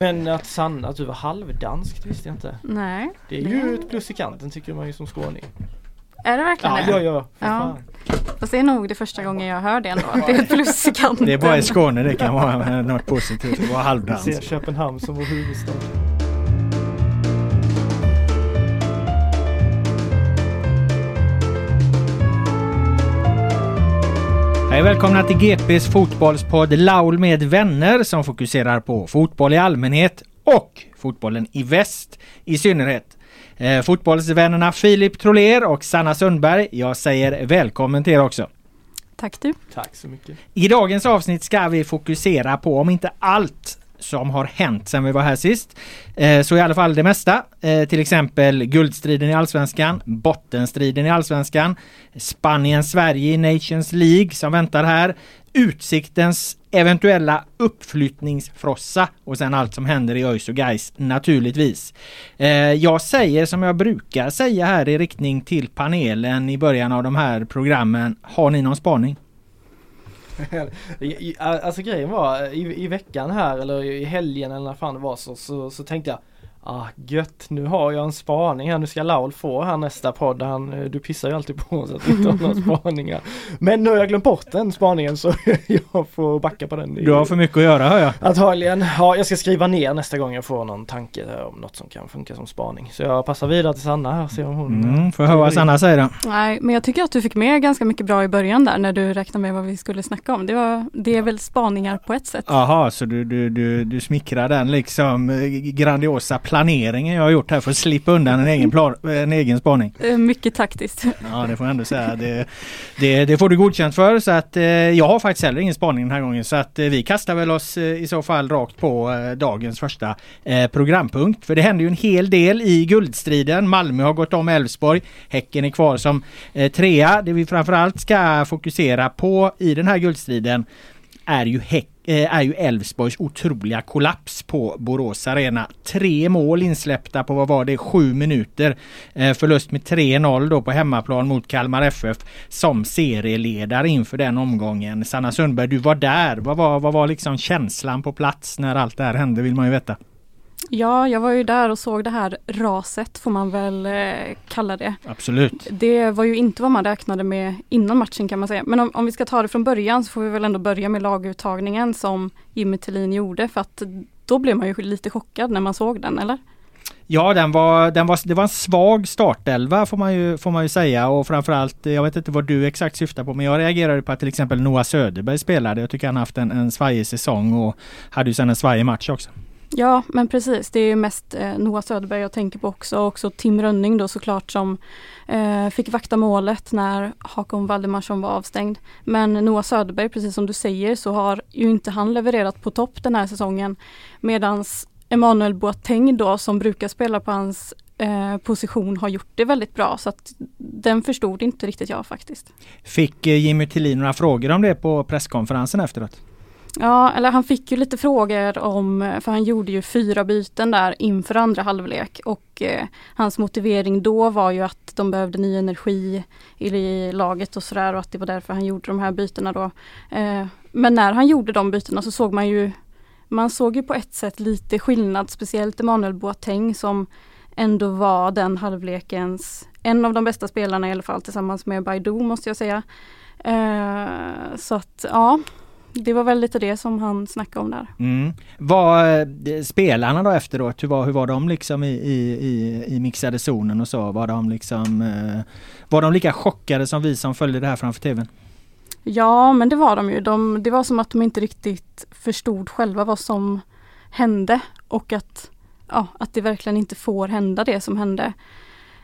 Men att Sanna, att du var halvdansk det visste jag inte. Nej. Det är ju ett plus i kanten tycker man ju som skåning. Är det verkligen Ja, det? ja, ja. För Ja. Fast det är nog det första gången jag hör det ändå. Det är ett plus i kanten. Det är bara i Skåne det kan vara något positivt. att vara Jag halvdans. ser Köpenhamn som vår huvudstad. Hej välkomna till GPs fotbollspodd Laul med vänner som fokuserar på fotboll i allmänhet och fotbollen i väst i synnerhet. Eh, fotbollsvännerna Filip Troler och Sanna Sundberg, jag säger välkommen till er också. Tack du. Tack så mycket. I dagens avsnitt ska vi fokusera på, om inte allt som har hänt sedan vi var här sist, eh, så i alla fall det mesta. Eh, till exempel guldstriden i Allsvenskan, bottenstriden i Allsvenskan, Spanien-Sverige i Nations League som väntar här, Utsiktens eventuella uppflyttningsfrossa och sen allt som händer i ÖIS och Gais naturligtvis. Eh, jag säger som jag brukar säga här i riktning till panelen i början av de här programmen. Har ni någon spaning? Alltså grejen var i, i veckan här eller i helgen eller när fan det var så, så, så tänkte jag Ah gött, nu har jag en spaning här, nu ska Laul få här nästa podd. Han, eh, du pissar ju alltid på oss att vi inte har några spaningar. Men nu har jag glömt bort den spaningen så jag får backa på den. Du har för mycket att göra hör jag. Antagligen. Ja, jag ska skriva ner nästa gång jag får någon tanke om något som kan funka som spaning. Så jag passar vidare till Sanna här och ser om hon... Mm, får jag höra vad Sanna säger då? Nej, men jag tycker att du fick med ganska mycket bra i början där när du räknade med vad vi skulle snacka om. Det, var, det är väl spaningar på ett sätt. Jaha, så du, du, du, du smickrar den liksom eh, grandiosa planeringen jag har gjort här för att slippa undan en egen, plan, en egen spaning. Mycket taktiskt. Ja, det får jag ändå säga. Det, det, det får du godkänt för. Så att eh, jag har faktiskt heller ingen spaning den här gången. Så att eh, vi kastar väl oss eh, i så fall rakt på dagens första programpunkt. För det händer ju en hel del i guldstriden. Malmö har gått om Elfsborg. Häcken är kvar som trea. Det vi framförallt ska fokusera på i den här guldstriden är ju Häck eh, Eh, är ju Elfsborgs otroliga kollaps på Borås Arena. Tre mål insläppta på vad var det, sju minuter. Eh, Förlust med 3-0 då på hemmaplan mot Kalmar FF som serieledare inför den omgången. Sanna Sundberg, du var där. Vad var, vad var liksom känslan på plats när allt det här hände vill man ju veta. Ja, jag var ju där och såg det här raset får man väl eh, kalla det. Absolut. Det var ju inte vad man räknade med innan matchen kan man säga. Men om, om vi ska ta det från början så får vi väl ändå börja med laguttagningen som Jimmy Tillin gjorde för att då blev man ju lite chockad när man såg den, eller? Ja, den var, den var, det var en svag startelva får man, ju, får man ju säga och framförallt, jag vet inte vad du exakt syftar på, men jag reagerade på att till exempel Noah Söderberg spelade. Jag tycker han haft en, en svajig säsong och hade ju sen en svajig match också. Ja, men precis. Det är ju mest eh, Noah Söderberg jag tänker på också. Och också Tim Rönning då såklart som eh, fick vakta målet när Hakon Valdemarsson var avstängd. Men Noah Söderberg, precis som du säger, så har ju inte han levererat på topp den här säsongen. Medans Emanuel Boateng då som brukar spela på hans eh, position har gjort det väldigt bra. Så att den förstod inte riktigt jag faktiskt. Fick eh, Jimmy Tillin några frågor om det på presskonferensen efteråt? Ja, eller han fick ju lite frågor om, för han gjorde ju fyra byten där inför andra halvlek och eh, hans motivering då var ju att de behövde ny energi i laget och sådär och att det var därför han gjorde de här bytena då. Eh, men när han gjorde de bytena så såg man ju, man såg ju på ett sätt lite skillnad, speciellt Emanuel Boateng som ändå var den halvlekens, en av de bästa spelarna i alla fall tillsammans med Baidu måste jag säga. Eh, så att ja, det var väl lite det som han snackade om där. Mm. Var eh, spelarna då efteråt, hur var, hur var de liksom i, i, i mixade zonen och så? Var de liksom eh, Var de lika chockade som vi som följde det här framför tvn? Ja men det var de ju. De, det var som att de inte riktigt förstod själva vad som hände och att, ja, att det verkligen inte får hända det som hände.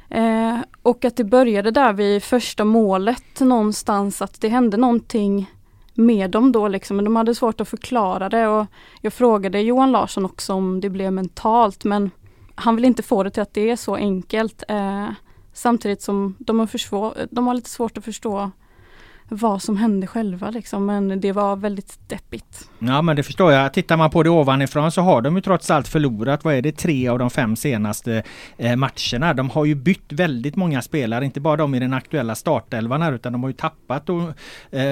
Eh, och att det började där vid första målet någonstans att det hände någonting med dem då liksom, men de hade svårt att förklara det och jag frågade Johan Larsson också om det blev mentalt men han vill inte få det till att det är så enkelt. Eh, samtidigt som de har, försvår, de har lite svårt att förstå vad som hände själva liksom. Men det var väldigt deppigt. Ja men det förstår jag. Tittar man på det ovanifrån så har de ju trots allt förlorat, vad är det, tre av de fem senaste eh, matcherna. De har ju bytt väldigt många spelare, inte bara de i den aktuella startelvan här utan de har ju tappat eh,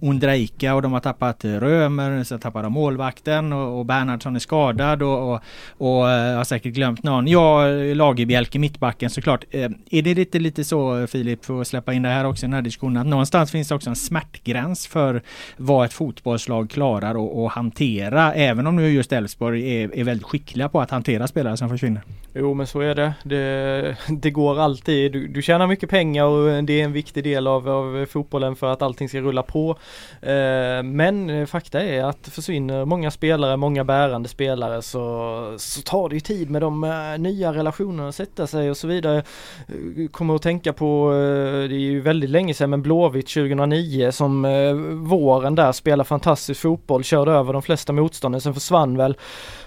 Undraika och de har tappat Römer, så tappar de målvakten och, och Bernhardsson är skadad och, och, och eh, har säkert glömt någon. Ja, Lagerbjälke mittbacken såklart. Eh, är det lite, lite så Filip, för att släppa in det här också i den här diskussionen, att någonstans finns också en smärtgräns för vad ett fotbollslag klarar att hantera. Även om nu just Elfsborg är, är väldigt skickliga på att hantera spelare som försvinner. Jo men så är det. Det, det går alltid. Du, du tjänar mycket pengar och det är en viktig del av, av fotbollen för att allting ska rulla på. Eh, men eh, fakta är att försvinner många spelare, många bärande spelare så, så tar det ju tid med de eh, nya relationerna att sätta sig och så vidare. Eh, kommer att tänka på, det är ju väldigt länge sedan men Blåvitt 2009 som eh, våren där spelade fantastisk fotboll, körde över de flesta motståndare, sen försvann väl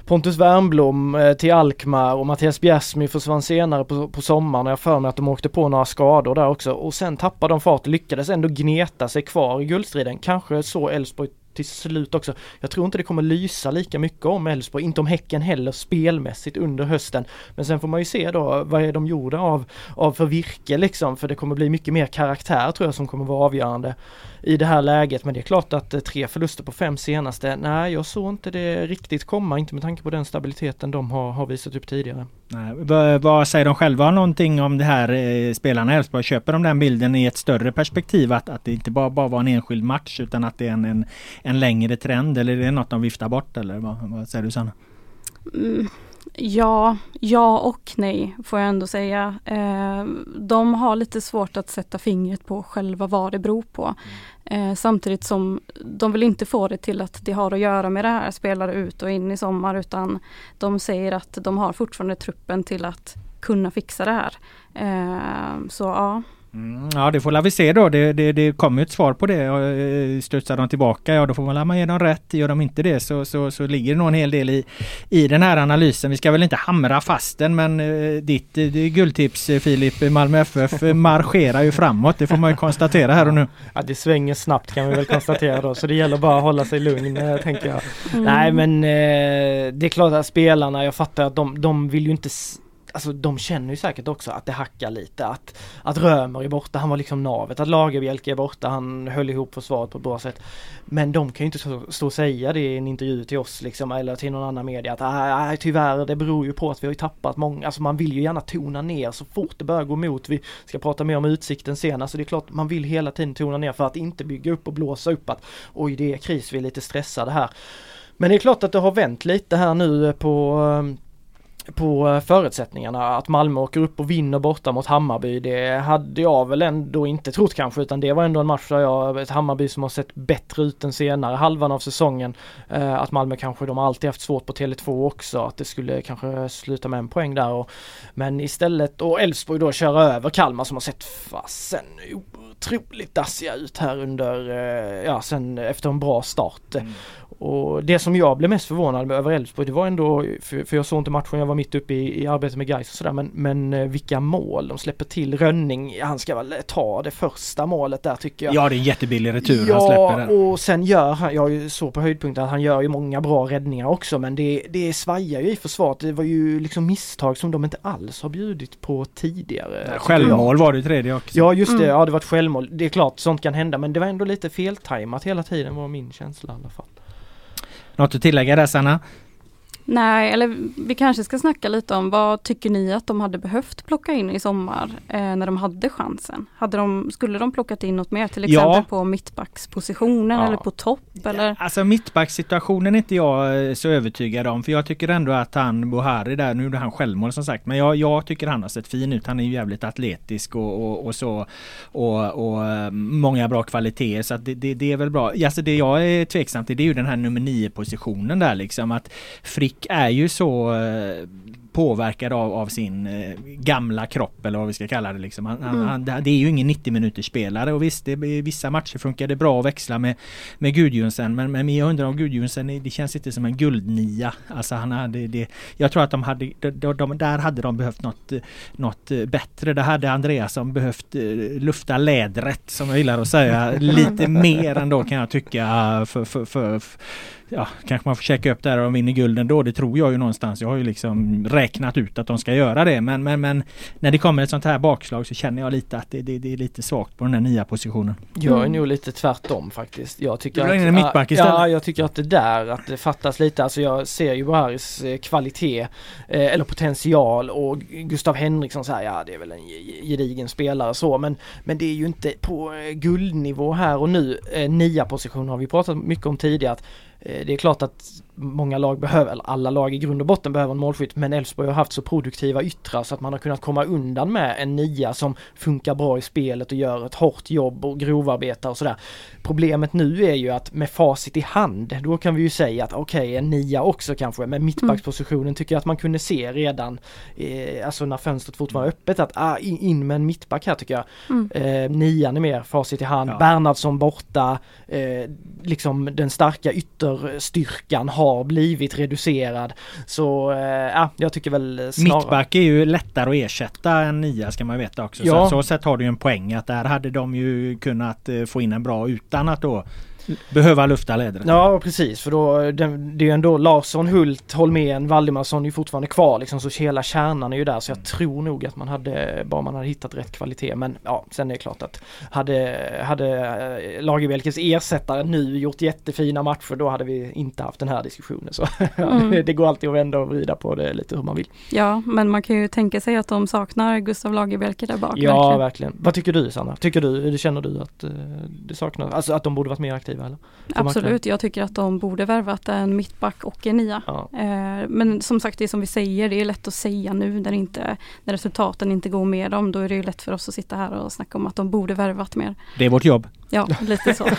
Pontus Wernblom eh, till Alkmaar och Mattias Bjärsmy försvann senare på, på sommaren. Och jag för mig att de åkte på några skador där också. Och sen tappade de fart och lyckades ändå gneta sig kvar i guldstriden. Kanske så Elfsborg till slut också. Jag tror inte det kommer lysa lika mycket om Elfsborg, inte om Häcken heller spelmässigt under hösten. Men sen får man ju se då vad är de gjorda av, av för virke liksom, för det kommer bli mycket mer karaktär tror jag som kommer vara avgörande i det här läget. Men det är klart att eh, tre förluster på fem senaste, nej jag såg inte det riktigt komma, inte med tanke på den stabiliteten de har, har visat upp tidigare. Nej, vad, vad säger de själva någonting om det här eh, spelarna i Elfsborg? Köper de den bilden i ett större perspektiv att, att det inte bara, bara var en enskild match utan att det är en, en, en längre trend eller är det något de viftar bort eller vad, vad säger du Sanna? Mm, Ja, ja och nej får jag ändå säga. Eh, de har lite svårt att sätta fingret på själva vad det beror på. Eh, samtidigt som de vill inte få det till att det har att göra med det här spelare ut och in i sommar utan de säger att de har fortfarande truppen till att kunna fixa det här. Eh, så ja. Mm, ja det får vi se då. Det, det, det kommer ett svar på det. Eh, studsar de tillbaka, ja då får man ge dem rätt. Gör de inte det så, så, så ligger det nog en hel del i, i den här analysen. Vi ska väl inte hamra fast den men eh, ditt det guldtips eh, Filip, Malmö FF marscherar ju framåt. Det får man ju konstatera här och nu. Ja det svänger snabbt kan vi väl konstatera då. Så det gäller bara att hålla sig lugn tänker jag. Mm. Nej men det är klart att spelarna, jag fattar att de, de vill ju inte alltså de känner ju säkert också att det hackar lite, att, att Römer är borta, han var liksom navet, att Lagerbjälke är borta, han höll ihop försvaret på ett bra sätt. Men de kan ju inte stå, och säga det i en intervju till oss liksom, eller till någon annan media att ah, ah tyvärr, det beror ju på att vi har tappat många, alltså man vill ju gärna tona ner så fort det börjar gå emot. Vi ska prata mer om utsikten sen, alltså det är klart man vill hela tiden tona ner för att inte bygga upp och blåsa upp att oj det är kris, vi är lite stressade här. Men det är klart att det har vänt lite här nu på ehm, på eh, förutsättningarna. Att Malmö åker upp och vinner borta mot Hammarby, det hade jag väl ändå inte trott kanske utan det var ändå en match där jag, ett Hammarby som har sett bättre ut den senare halvan av säsongen. Eh, att Malmö kanske, de har alltid haft svårt på Tele2 också, att det skulle kanske sluta med en poäng där. Och, men istället, och Elfsborg då köra över Kalmar som har sett fasen otroligt dassiga ut här under, eh, ja sen efter en bra start. Mm. Och det som jag blev mest förvånad över Elfsborg det var ändå, för, för jag såg inte matchen, jag var mitt uppe i, i arbetet med guys och sådär men, men eh, vilka mål de släpper till. Rönning, han ska väl ta det första målet där tycker jag. Ja det är en jättebillig retur ja, han släpper där. och sen gör han, jag såg på höjdpunkten att han gör ju många bra räddningar också men det, det svajar ju i försvaret. Det var ju liksom misstag som de inte alls har bjudit på tidigare. Självmål var det tredje också. Ja just det, Mm. ja det var ett självmål. Det är klart sånt kan hända men det var ändå lite feltajmat hela tiden var min känsla i alla fall. Något att tillägga där Sanna? Nej, eller vi kanske ska snacka lite om vad tycker ni att de hade behövt plocka in i sommar eh, när de hade chansen? Hade de, skulle de plockat in något mer, till Ja. exempel på mittbackspositionen Ja. eller på topp? Eller? Alltså mittbacksituationen är inte jag eh, så övertygad om för jag tycker ändå att han Buhari där, nu gjorde han självmål som sagt, men jag, jag tycker han har sett fin ut. Han är ju jävligt atletisk och, och, och så och, och eh, många bra kvaliteter så att det, det, det är väl bra. Alltså det jag är tveksam till det är ju den här nummer nio positionen där liksom att Frick är ju så eh, påverkad av, av sin eh, gamla kropp eller vad vi ska kalla det liksom. Han, Mm. han, det är ju ingen 90 minuters spelare och visst, det, vissa matcher funkar det bra att växla med, med Gudjonsen men, men jag undrar om Gudjonsen, det känns inte som en guldnia. Alltså han hade det, jag tror att de hade, de, de, de, där hade de behövt något, något eh, bättre. Där hade Andreasson behövt eh, lufta lädret som jag gillar att säga lite mer ändå kan jag tycka för, för, för, för Ja, kanske man får checka upp där och de vinner gulden då. Det tror jag ju någonstans. Jag har ju liksom räknat ut att de ska göra det. Men, men, men när det kommer ett sånt här bakslag så känner jag lite att det, det, det är lite svagt på den här nya positionen. Jag är Mm. nog lite tvärtom faktiskt. Jag tycker Du att, mittback istället? Ja, jag tycker att det där, att det fattas lite. Alltså jag ser ju Buharis eh, kvalitet eh, eller potential och Gustav Henriksson säger ja det är väl en ge- gedigen spelare så men, men det är ju inte på eh, guldnivå här och nu. Eh, nia position har vi pratat mycket om tidigare. Att, Eh, det är klart att många lag behöver, eller alla lag i grund och botten behöver en målskytt men Elfsborg har haft så produktiva yttrar så att man har kunnat komma undan med en nia som funkar bra i spelet och gör ett hårt jobb och grovarbetar och sådär. Problemet nu är ju att med facit i hand, då kan vi ju säga att okej, en nia också kanske, men mittbackspositionen tycker jag att man kunde se redan, eh, alltså när fönstret fortfarande var öppet, att ah, in, in med en mittback här tycker jag. Mm. Eh, nian är mer facit i hand, Ja. Bernhardsson borta, eh, liksom den starka ytterstyrkan har blivit reducerad. Så eh, ja, jag tycker väl snarare... Mittback är ju lättare att ersätta än nia ska man veta också. Ja. Så, så sätt har du ju en poäng att där hade de ju kunnat eh, få in en bra utan att då behöva lufta lädret. Ja precis för då det, det är ju ändå Larsson, Hult, Holmén, Valdemarsson är ju fortfarande kvar liksom så hela kärnan är ju där så jag tror nog att man hade, bara man hade hittat rätt kvalitet men ja sen är det klart att hade, hade eh, Lagerbielkes ersättare nu gjort jättefina matcher då hade vi inte haft den här diskussionen så Mm. det, det går alltid att vända och vrida på det lite hur man vill. Ja, men man kan ju tänka sig att de saknar Gustav Lagerbielke där bak. Ja verkligen. verkligen. Vad tycker du Sanna? Tycker du, känner du att eh, det saknas, alltså att de borde varit mer aktiva eller? För marknaden? Absolut, jag tycker att de borde värvat en mittback och en nia. Ja. Eh, Men som sagt, det som vi säger, det är lätt att säga nu när, inte, när resultaten inte går med dem. Då är det ju lätt för oss att sitta här och snacka om att de borde värvat mer. Det är vårt jobb. Ja, lite så.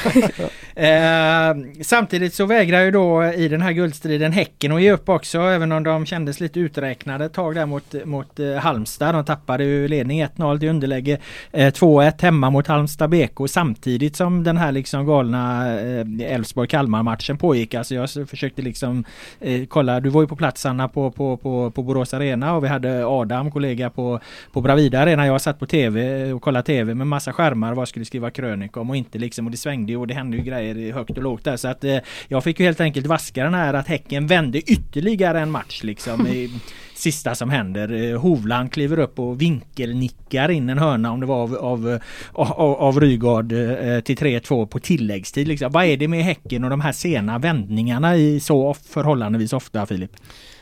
Eh, samtidigt så vägrar ju då i den här guldstriden Häcken att ge upp också även om de kändes lite uträknade ett tag där mot, mot eh, Halmstad. De tappade ju ledning 1-0 till underläge eh, 2-1 hemma mot Halmstad BK samtidigt som den här liksom galna eh, Elfsborg-Kalmar matchen pågick. Alltså jag försökte liksom eh, kolla, du var ju på plats Anna på, på, på, på Borås Arena och vi hade Adam, kollega på, på Bravida Arena. Jag satt på TV och kollade TV med massa skärmar vad jag skulle skriva krönika om och inte liksom och det svängde ju och det hände ju grejer högt och lågt där så att eh, jag fick ju helt enkelt vaska den här att Häcken vände ytterligare en match liksom. i, Sista som händer. Eh, Hovland kliver upp och vinkelnickar in en hörna om det var av, av, av, av Rygaard eh, till 3-2 på tilläggstid. Liksom. Vad är det med Häcken och de här sena vändningarna i så förhållandevis ofta Filip?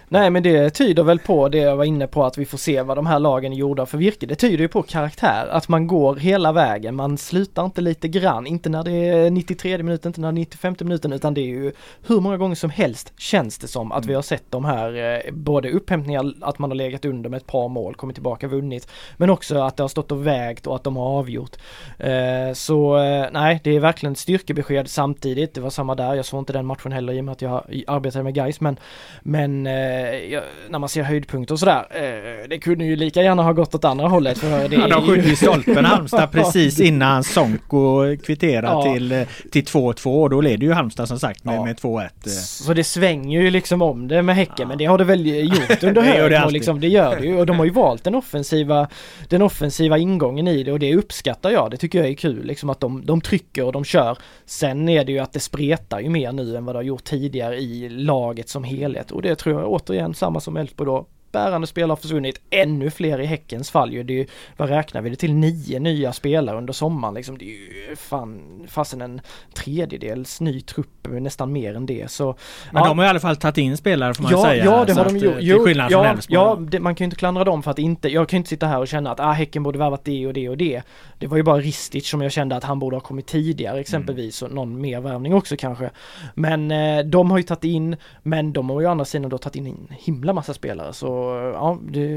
Nej men det tyder väl på det jag var inne på att vi får se vad de här lagen är gjorda för virke. Det tyder ju på karaktär, att man går hela vägen, man slutar inte lite grann, inte när det är 93 minuten, inte när det är 95 minuten utan det är ju hur många gånger som helst känns det som att vi har sett de här eh, både upphämtningar, att man har legat under med ett par mål, kommit tillbaka, vunnit, men också att det har stått och vägt och att de har avgjort. Eh, så eh, nej, det är verkligen ett styrkebesked samtidigt. Det var samma där, jag såg inte den matchen heller i och med att jag arbetade med guys men, men eh, eh, ja, när man ser höjdpunkter och sådär. Eh, det kunde ju lika gärna ha gått åt andra hållet. För det ja, de sköt ju stolpen Halmstad precis innan Sonko kvitterar Ja. till, eh, till 2-2 och då leder ju Halmstad som sagt med, Ja. med 2-1. eh. Så det svänger ju liksom om det med Häcken men det har det väl gjort under högen och liksom, det gör det ju och de har ju valt den offensiva den offensiva ingången i det och det uppskattar jag. Det tycker jag är kul liksom att de, de trycker och de kör. Sen är det ju att det spretar ju mer nu än vad det har gjort tidigare i laget som helhet och det tror jag återigen samma som Elfsborg då bärande spelare har försvunnit. Ännu fler i Häckens fall ju. Det är ju, vad räknar vi det till? Nio nya spelare under sommaren liksom. Det är ju fan fasen en tredjedels ny trupp, nästan mer än det. Så, Men ja. de har i alla fall tagit in spelare får man Ja, säga. ja det har de gjort. eh, Till skillnad från ja, Elfsborg. ja det, man kan ju inte klandra dem för att inte, jag kan ju inte sitta här och känna att ah, Häcken borde värvat det och det och det. Det var ju bara Ristic som jag kände att han borde ha kommit tidigare exempelvis och någon mer värvning också kanske. Men eh, de har ju tagit in, men de har ju å andra sidan då tagit in en himla massa spelare så ja, det,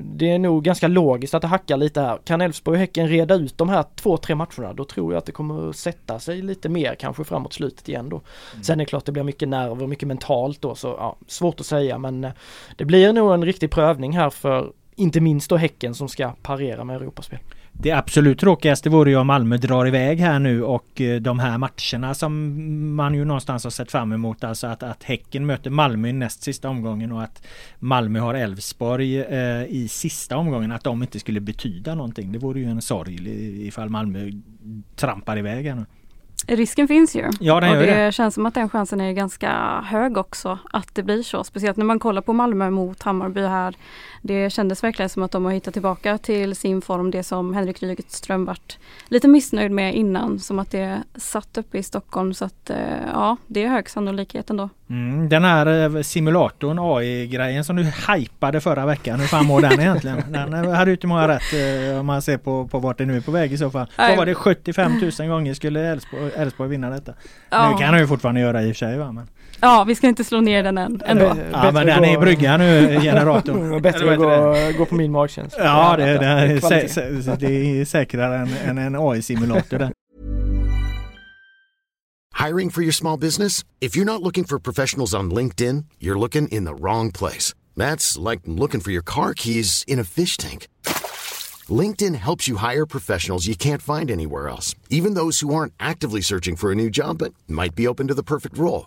det är nog ganska logiskt att det hackar lite här. Kan Elfsborg och Häcken reda ut de här två, tre matcherna då tror jag att det kommer sätta sig lite mer kanske framåt slutet igen då. Sen är det klart det blir mycket nerv och mycket mentalt då så ja, svårt att säga men eh, det blir nog en riktig prövning här för inte minst då Häcken som ska parera med Europaspel. Det absolut tråkigaste vore ju om Malmö drar iväg här nu och eh, de här matcherna som man ju någonstans har sett fram emot. Alltså att, att Häcken möter Malmö i näst sista omgången och att Malmö har Elfsborg eh, i sista omgången. Att de inte skulle betyda någonting. Det vore ju en sorg ifall Malmö trampar iväg här nu. Risken finns ju. Ja, den och det, det. känns som att den chansen är ganska hög också att det blir så. Speciellt när man kollar på Malmö mot Hammarby här. Det kändes verkligen som att de har hittat tillbaka till sin form. Det som Henrik Rydström vart lite missnöjd med innan. Som att det satt uppe i Stockholm. Så att eh, ja, det är hög sannolikhet ändå. Mm, den här eh, simulatorn AI-grejen som du hypade förra veckan. Hur fan mår den egentligen? Den eh, hade ju inte många rätt om man ser på, på vart det nu är på väg i så fall. Vad var det 75 000 gånger skulle Elfsborg, vinna detta? Ja. Nu kan de ju fortfarande göra i och för sig va? Men, Ja, vi ska inte slå ner den än, ändå. Ja bättre men den är i brygga nu generatorn. Bättre att gå, gå på min magkänsla. Ja det, det, är, det är säkrare än, än en AI-simulator. Hiring for your small business? If you're not looking for professionals on LinkedIn, you're looking in the wrong place. That's like looking for your car keys in a fish tank. LinkedIn helps you hire professionals you can't find anywhere else, even those who aren't actively searching for a new job but might be open to the perfect role.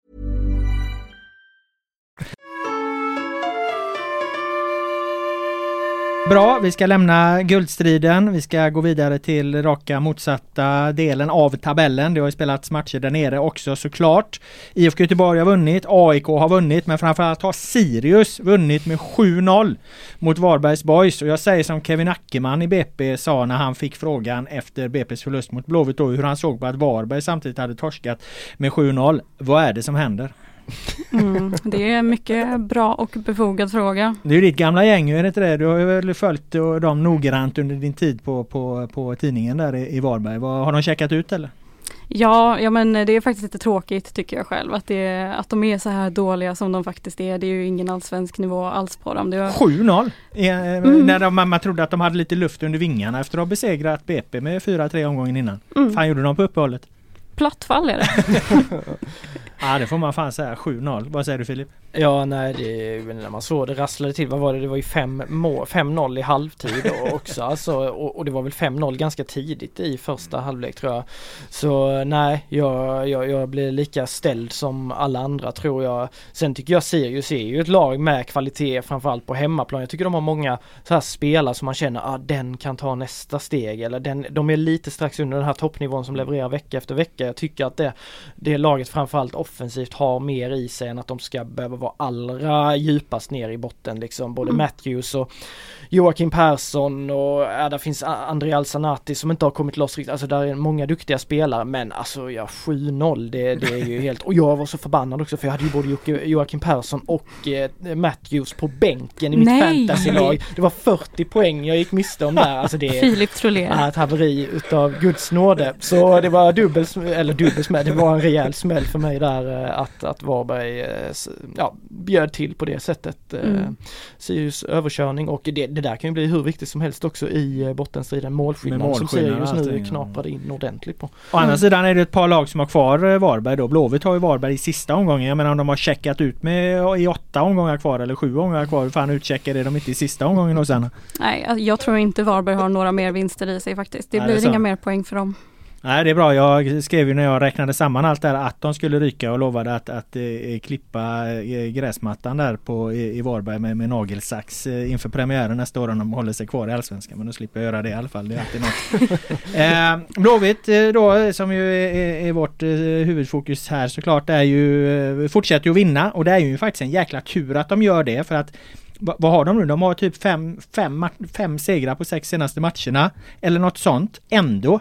Bra, vi ska lämna guldstriden. Vi ska gå vidare till raka motsatta delen av tabellen. Det har ju spelats matcher där nere också såklart. IFK Göteborg har vunnit, AIK har vunnit, men framförallt har Sirius vunnit med 7-0 mot Varbergs Boys. Och jag säger som Kevin Ackerman i BP sa när han fick frågan efter BP's förlust mot Blåvitt då, hur han såg på att Varberg samtidigt hade torskat med 7-0. Vad är det som händer? Mm, det är mycket bra och befogad fråga. Det är ju ditt gamla gäng, är det inte det? Du har ju väl följt dem noggrant under din tid på, på, på tidningen där i, Varberg. Har de checkat ut eller? Ja, ja men det är faktiskt lite tråkigt tycker jag själv att, det, att de är så här dåliga som de faktiskt är. Det är ju ingen allsvensk nivå alls på dem. Var, 7-0! Eh, Mm. När de, man trodde att de hade lite luft under vingarna efter att ha besegrat BP med 4-3 omgången innan. mm, fan gjorde de på uppehållet? Platt fall är det. Ja det får man fan säga, 7-0. Vad säger du Filip? Ja nej det, när man såg det rasslade till, vad var det, det var ju 5-0 i halvtid också alltså, och, och, det var väl 5-0 ganska tidigt i första halvlek tror jag. Så nej, jag, jag, jag blir lika ställd som alla andra tror jag. Sen tycker jag Sirius är ju ett lag med kvalitet framförallt på hemmaplan. Jag tycker de har många så här spelare som man känner, ah, den kan ta nästa steg eller den, de är lite strax under den här toppnivån som levererar vecka efter vecka. Jag tycker att det, det laget framförallt offensivt har mer i sig än att de ska behöva vara allra djupast ner i botten liksom. Både mm. Matthews och Joakim Persson och ja, där finns André Alsanati som inte har kommit loss riktigt. Alltså där är många duktiga spelare men alltså ja 7-0 det, det är ju helt och jag var så förbannad också för jag hade ju både Joakim Persson och eh, Matthews på bänken i mitt fantasylag. Det var 40 poäng jag gick miste om där. Alltså det Filip Trolén. är ett haveri utav Guds nåde. Så det var dubbel, eller dubbel smäll, det var en rejäl smäll för mig där eh, att, att Varberg eh, ja, bjöd till på det sättet. Eh, mm. Sirius överkörning och det, det, där kan ju bli hur viktigt som helst också i eh, bottenstriden. Målskillnad som Sirius nu knaprade in ordentligt på. Å andra sidan är det ett par lag som har kvar eh, Varberg då. Blåvitt har ju Varberg i sista omgången. Jag menar om de har checkat ut med i åtta omgångar kvar eller sju omgångar kvar. Hur fan utcheckade de inte i sista omgången och sen? Nej, alltså, jag tror inte Varberg har några mer vinster i sig faktiskt. Det Nej, blir det inga mer poäng för dem. Nej det är bra. Jag skrev ju när jag räknade samman allt där att de skulle ryka och lovade att, att eh, klippa eh, gräsmattan där på, i, i Varberg med, med nagelsax eh, inför premiären nästa år om de håller sig kvar i Allsvenskan. Men nu slipper jag göra det i alla fall. Det är alltid något. eh, Blåvitt eh, då som ju är, är vårt eh, huvudfokus här såklart är ju fortsätter ju att vinna och det är ju faktiskt en jäkla tur att de gör det för att vad har de nu? De har typ fem, fem, fem segrar på sex senaste matcherna. Eller något sånt. Ändå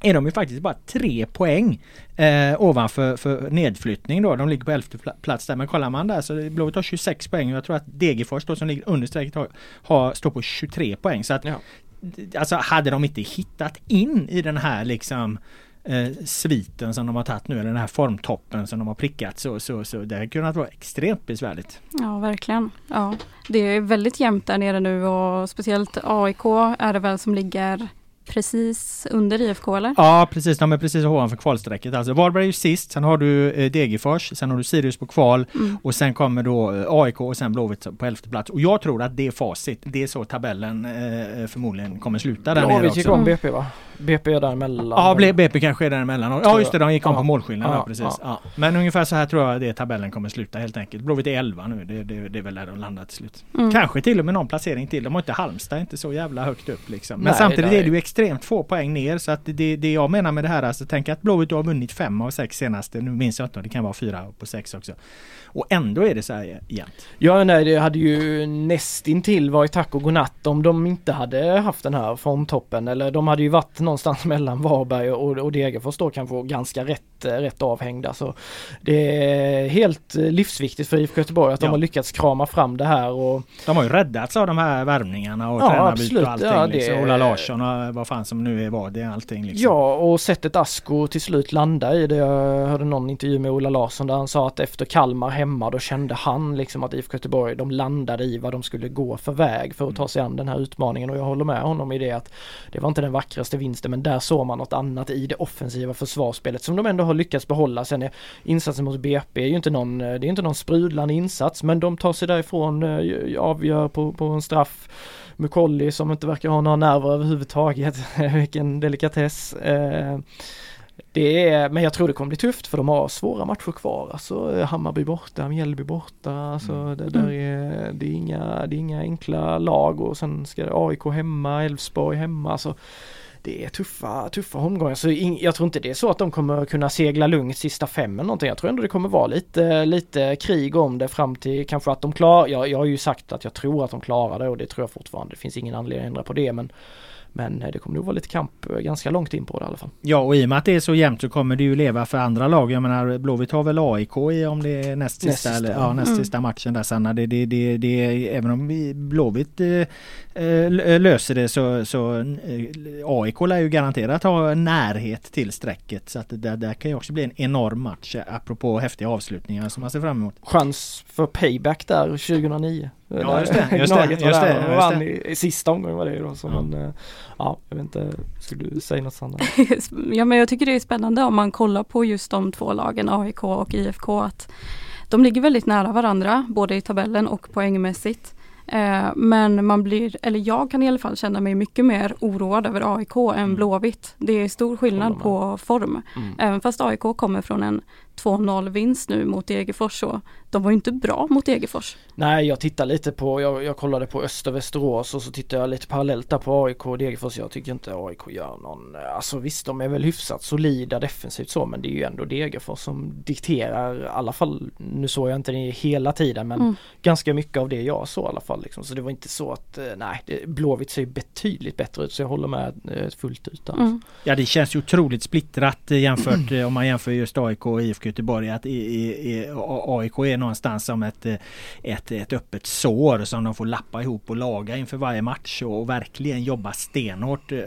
är de ju faktiskt bara tre poäng eh, ovanför för nedflyttning då. De ligger på elfte plats där. Men kollar man där så Blåvitt har 26 poäng och jag tror att Degerfors då som ligger under strecket har, har, står på 23 poäng. Så att ja. Alltså hade de inte hittat in i den här liksom eh, sviten som de har tagit nu, eller den här formtoppen som de har prickat så, så, så det har kunnat vara extremt besvärligt. Ja verkligen. Ja. Det är väldigt jämnt där nere nu och speciellt AIK är det väl som ligger precis under IFK eller? Ja precis, de är precis ovanför kvalstrecket. Alltså Varberg är ju sist, sen har du eh, Degerfors, sen har du Sirius på kval mm. och sen kommer då eh, AIK och sen Blåvitt på elfte plats. Och jag tror att det är facit. Det är så tabellen eh, förmodligen kommer sluta där nere också. gick om BP va? BP är däremellan. Ja, BP kanske är däremellan. Ja just det, de gick om ja. på målskillnad. Ja, precis. Ja. Men ungefär så här tror jag det tabellen kommer sluta helt enkelt. Blåvitt är 11 nu. Det, det, det är väl där de landar till slut. Mm. Kanske till och med någon placering till. De har inte Halmstad inte så jävla högt upp liksom. Men Nej, samtidigt är det ju extremt få poäng ner. Så att det, det jag menar med det här, alltså tänk att Blåvitt har vunnit fem av sex senaste. Nu minns jag inte, det kan vara fyra på sex också. Och ändå är det så här jämnt. Ja nej det hade ju nästintill varit tack och godnatt om de inte hade haft den här formtoppen eller de hade ju varit någonstans mellan Varberg och, och Degerfors då kanske ganska rätt, rätt avhängda. Så det är helt livsviktigt för IFK Göteborg att ja. de har lyckats krama fram det här. Och... De har ju räddats av de här värvningarna och ja, tränarbyte och allting. Ja, det... liksom. Ola Larsson och vad fan som nu är vad, det är allting. Liksom. Ja och sättet Asko till slut landa i det. Jag hörde någon intervju med Ola Larsson där han sa att efter Kalmar hemma då kände han liksom att IFK Göteborg de landade i vad de skulle gå för väg för att ta sig an den här utmaningen och jag håller med honom i det att det var inte den vackraste vinsten men där såg man något annat i det offensiva försvarsspelet som de ändå har lyckats behålla. Sen är insatsen mot BP är ju inte någon, det är inte någon sprudlande insats men de tar sig därifrån, eh, avgör på, på en straff. Mukolli som inte verkar ha några nerver överhuvudtaget, vilken delikatess. Eh, det är, men jag tror det kommer bli tufft för de har svåra matcher kvar. Alltså Hammarby borta, Mjällby borta. Alltså, mm. det, där är, det, är inga, det är inga enkla lag och sen ska det AIK hemma, Elfsborg hemma. Alltså, det är tuffa, tuffa omgångar. Så in, jag tror inte det är så att de kommer kunna segla lugnt sista fem eller någonting. Jag tror ändå det kommer vara lite, lite krig om det fram till kanske att de klarar, jag, jag har ju sagt att jag tror att de klarar det och det tror jag fortfarande. Det finns ingen anledning att ändra på det men men eh, det kommer nog vara lite kamp eh, ganska långt in på det i alla fall. Ja och i och med att det är så jämnt så kommer det ju leva för andra lag. Jag menar Blåvitt har väl AIK i om det är näst sista, näst sista. Eller, ja, näst mm. sista matchen där Sanna. Det, det, det, det, även om vi Blåvitt eh löser det så, så eh, AIK lär ju garanterat ha närhet till strecket. Så att det där kan ju också bli en enorm match apropå häftiga avslutningar som man ser fram emot. Chans för payback där 2009. Ja just det, just det. Just det, just det. vann i, i sista omgången var det ju då. Så ja. Man, ja, jag vet inte, skulle du säga något Sandra? ja men jag tycker det är spännande om man kollar på just de två lagen AIK och IFK att de ligger väldigt nära varandra, både i tabellen och poängmässigt. Eh, men man blir, eller jag kan i alla fall känna mig mycket mer oroad över AIK än Mm. Blåvitt. Det är stor skillnad på form. Mm. Även fast AIK kommer från en 2-0 vinst nu mot Degerfors så de var ju inte bra mot Degerfors. Nej jag tittar lite på, jag, jag kollade på Öster Västerås och så tittar jag lite parallellt där på AIK och Degerfors. Jag tycker inte AIK gör någon, alltså visst de är väl hyfsat solida defensivt så men det är ju ändå Degerfors som dikterar i alla fall, nu såg jag inte det hela tiden men Mm. ganska mycket av det jag såg i alla fall liksom. Så det var inte så att, eh, nej, det, Blåvitt ser betydligt bättre ut så jag håller med eh, fullt ut där. Mm. Ja det känns ju otroligt splittrat eh, jämfört om man jämför just AIK och IFK Göteborg. Att i, i, i, A- AIK är någonstans som ett, ett, ett öppet sår som de får lappa ihop och laga inför varje match och, verkligen jobba stenhårt eh,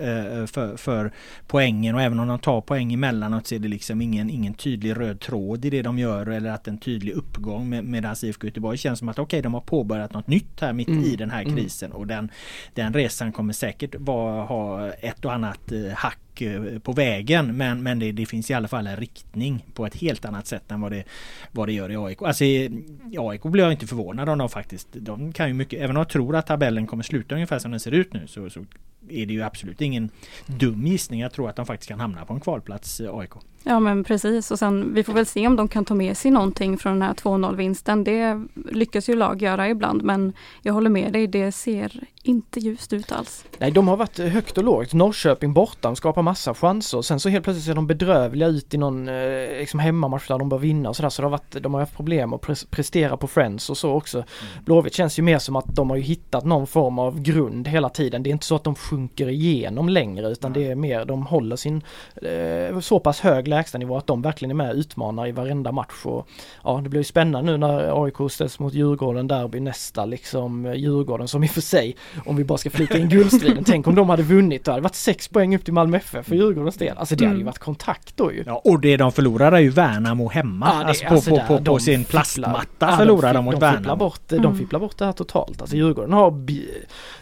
för, för poängen och även om de tar poäng emellanåt så är det liksom ingen, ingen tydlig röd tråd i det de gör eller att en tydlig uppgång med, medan IFK Göteborg känns som att okej de har påbörjat något nytt här mitt Mm. i den här krisen och den, den resan kommer säkert vara, ha ett och annat eh, hack eh, på vägen men, men det, det finns i alla fall en riktning på ett helt annat sätt än vad det, vad det gör i AIK. Alltså i, i AIK blir jag inte förvånad om de faktiskt, de kan ju mycket, även om jag tror att tabellen kommer sluta ungefär som den ser ut nu så, så är det ju absolut ingen dum gissning. Jag tror att de faktiskt kan hamna på en kvalplats eh, AIK. Ja men precis och sen vi får väl se om de kan ta med sig någonting från den här 2-0 vinsten. Det lyckas ju lag göra ibland men jag håller med dig, det ser inte ljust ut alls. Nej de har varit högt och lågt. Norrköping borta, de skapar massa chanser. Sen så helt plötsligt ser de bedrövliga ut i någon eh, liksom hemmamatch där de bör vinna och sådär. Så det har varit, de har haft problem att pres- prestera på Friends och så också. Blåvitt känns ju mer som att de har ju hittat någon form av grund hela tiden. Det är inte så att de sjunker igenom längre utan det är mer, de håller sin eh, så pass hög lägstanivå att de verkligen är med och utmanar i varenda match. Och, ja det blir ju spännande nu när AIK ställs mot Djurgården derby nästa liksom eh, Djurgården som i och för sig om vi bara ska flika in guldstriden. Tänk om de hade vunnit. Det hade varit sex poäng upp till Malmö FF för Djurgårdens del. Alltså det hade ju Mm. varit kontakt då ju. Ja, och det de förlorar är ju Värnamo hemma. Ja, det- alltså på, alltså på, där, på, på de sin fipplar- plastmatta Ja, förlorar fi- de mot de fipplar Värnamo. bort, De Mm. fipplar bort det här totalt. Alltså Djurgården har,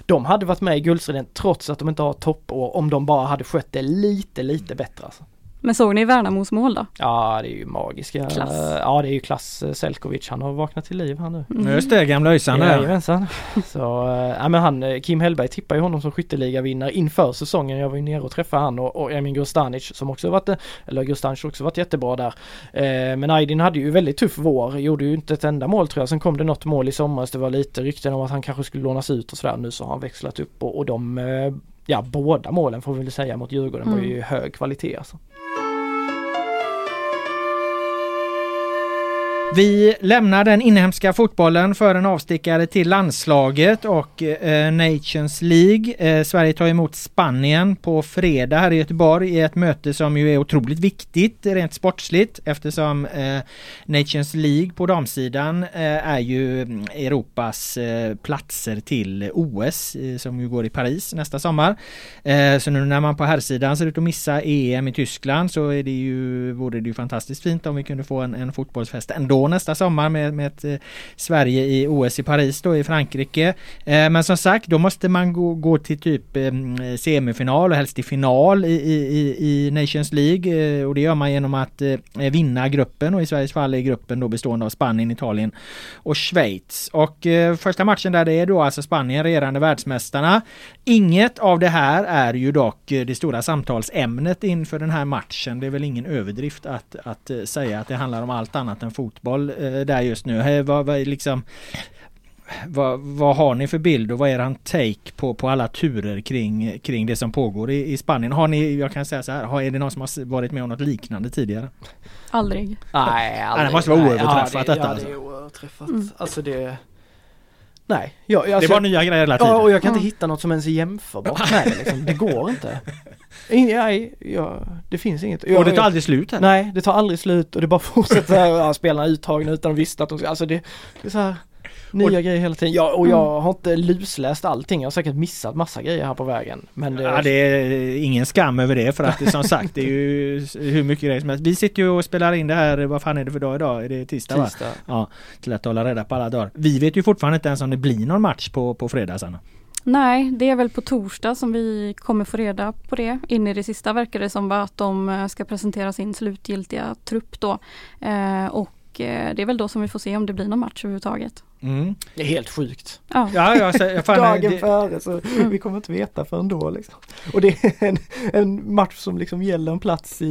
de hade varit med i guldstriden trots att de inte har toppår om de bara hade skött det lite, lite bättre. Alltså. Men såg ni Värnamos mål då? Ja det är ju magiska. Klass. Ja det är ju klass eh, Selkovic. Han har vaknat till liv här nu. Mm. Just det, gamla ÖISan där. Jajamensan. Så, äh, ja, men han, eh, Kim Hellberg tippar ju honom som skytteligavinnare inför säsongen. Jag var ju nere och träffade han och, och Emin Grostanic som också varit, eh, eller Grostanic också varit jättebra där. Eh, men Aydin hade ju väldigt tuff vår, gjorde ju inte ett enda mål tror jag. Sen kom det något mål i somras. Det var lite rykten om att han kanske skulle lånas ut och sådär. Nu så har han växlat upp och, och de, eh, ja båda målen får vi väl säga mot Djurgården var Mm. ju hög kvalitet alltså. Vi lämnar den inhemska fotbollen för en avstickare till landslaget och eh, Nations League. Eh, Sverige tar emot Spanien på fredag här i Göteborg i ett möte som ju är otroligt viktigt rent sportsligt eftersom eh, Nations League på damsidan eh, är ju mm, Europas eh, platser till OS eh, som ju går i Paris nästa sommar. Eh, så nu när man på herrsidan ser ut att missa EM i Tyskland så är det ju, vore det ju fantastiskt fint om vi kunde få en, en fotbollsfest ändå nästa sommar med, med ett, eh, Sverige i OS i Paris då i Frankrike. Eh, men som sagt, då måste man gå, gå till typ eh, semifinal och helst till final i, i, i- Nations League eh, och det gör man genom att eh, vinna gruppen och i Sveriges fall är gruppen då bestående av Spanien, Italien och Schweiz. Och eh, första matchen där det är då alltså Spanien, regerande världsmästarna. Inget av det här är ju dock eh, det stora samtalsämnet inför den här matchen. Det är väl ingen överdrift att, att eh, säga att det handlar om allt annat än fotboll eh, där just nu. Vad, vad, liksom, vad, vad har ni för bild och vad är er take på, på alla turer kring, kring det som pågår i, i Spanien? Har ni, jag kan säga så här, har, är det någon som har varit med om något liknande tidigare? Aldrig. Nej, det måste vara oöverträffat ja, det, detta Ja, alltså. det är oöverträffat. Mm. Alltså det... Nej, jag, alltså, det var nya grejer hela tiden. Ja, och jag kan inte Mm. hitta något som ens är jämförbart med det liksom. Det går inte. Nej, ja, det finns inget. Jag, och det tar aldrig slut här. Nej, det tar aldrig slut och det bara fortsätter så här, spelarna uttagna utan att visste att de alltså det, det är så här nya grejer hela tiden. Ja, och jag har inte lusläst allting, jag har säkert missat massa grejer här på vägen. Men det, Ja, det är ingen skam över det för att det som sagt det är ju hur mycket grejer som helst. Vi sitter ju och spelar in det här, vad fan är det för dag idag? Är det tisdag va? tisdag. Ja, till att hålla reda på alla dagar. Vi vet ju fortfarande inte ens om det blir någon match på, på fredag Sanna. Nej, det är väl på torsdag som vi kommer få reda på det. In i det sista verkar det som att de eh, ska presentera sin slutgiltiga trupp då. Eh, och eh, det är väl då som vi får se om det blir någon match överhuvudtaget. Mm. Det är helt sjukt. Ja. Ja, ja, så, fan, Dagen det, före så vi kommer inte veta förrän då liksom. Och det är en, en match som liksom gäller en plats i,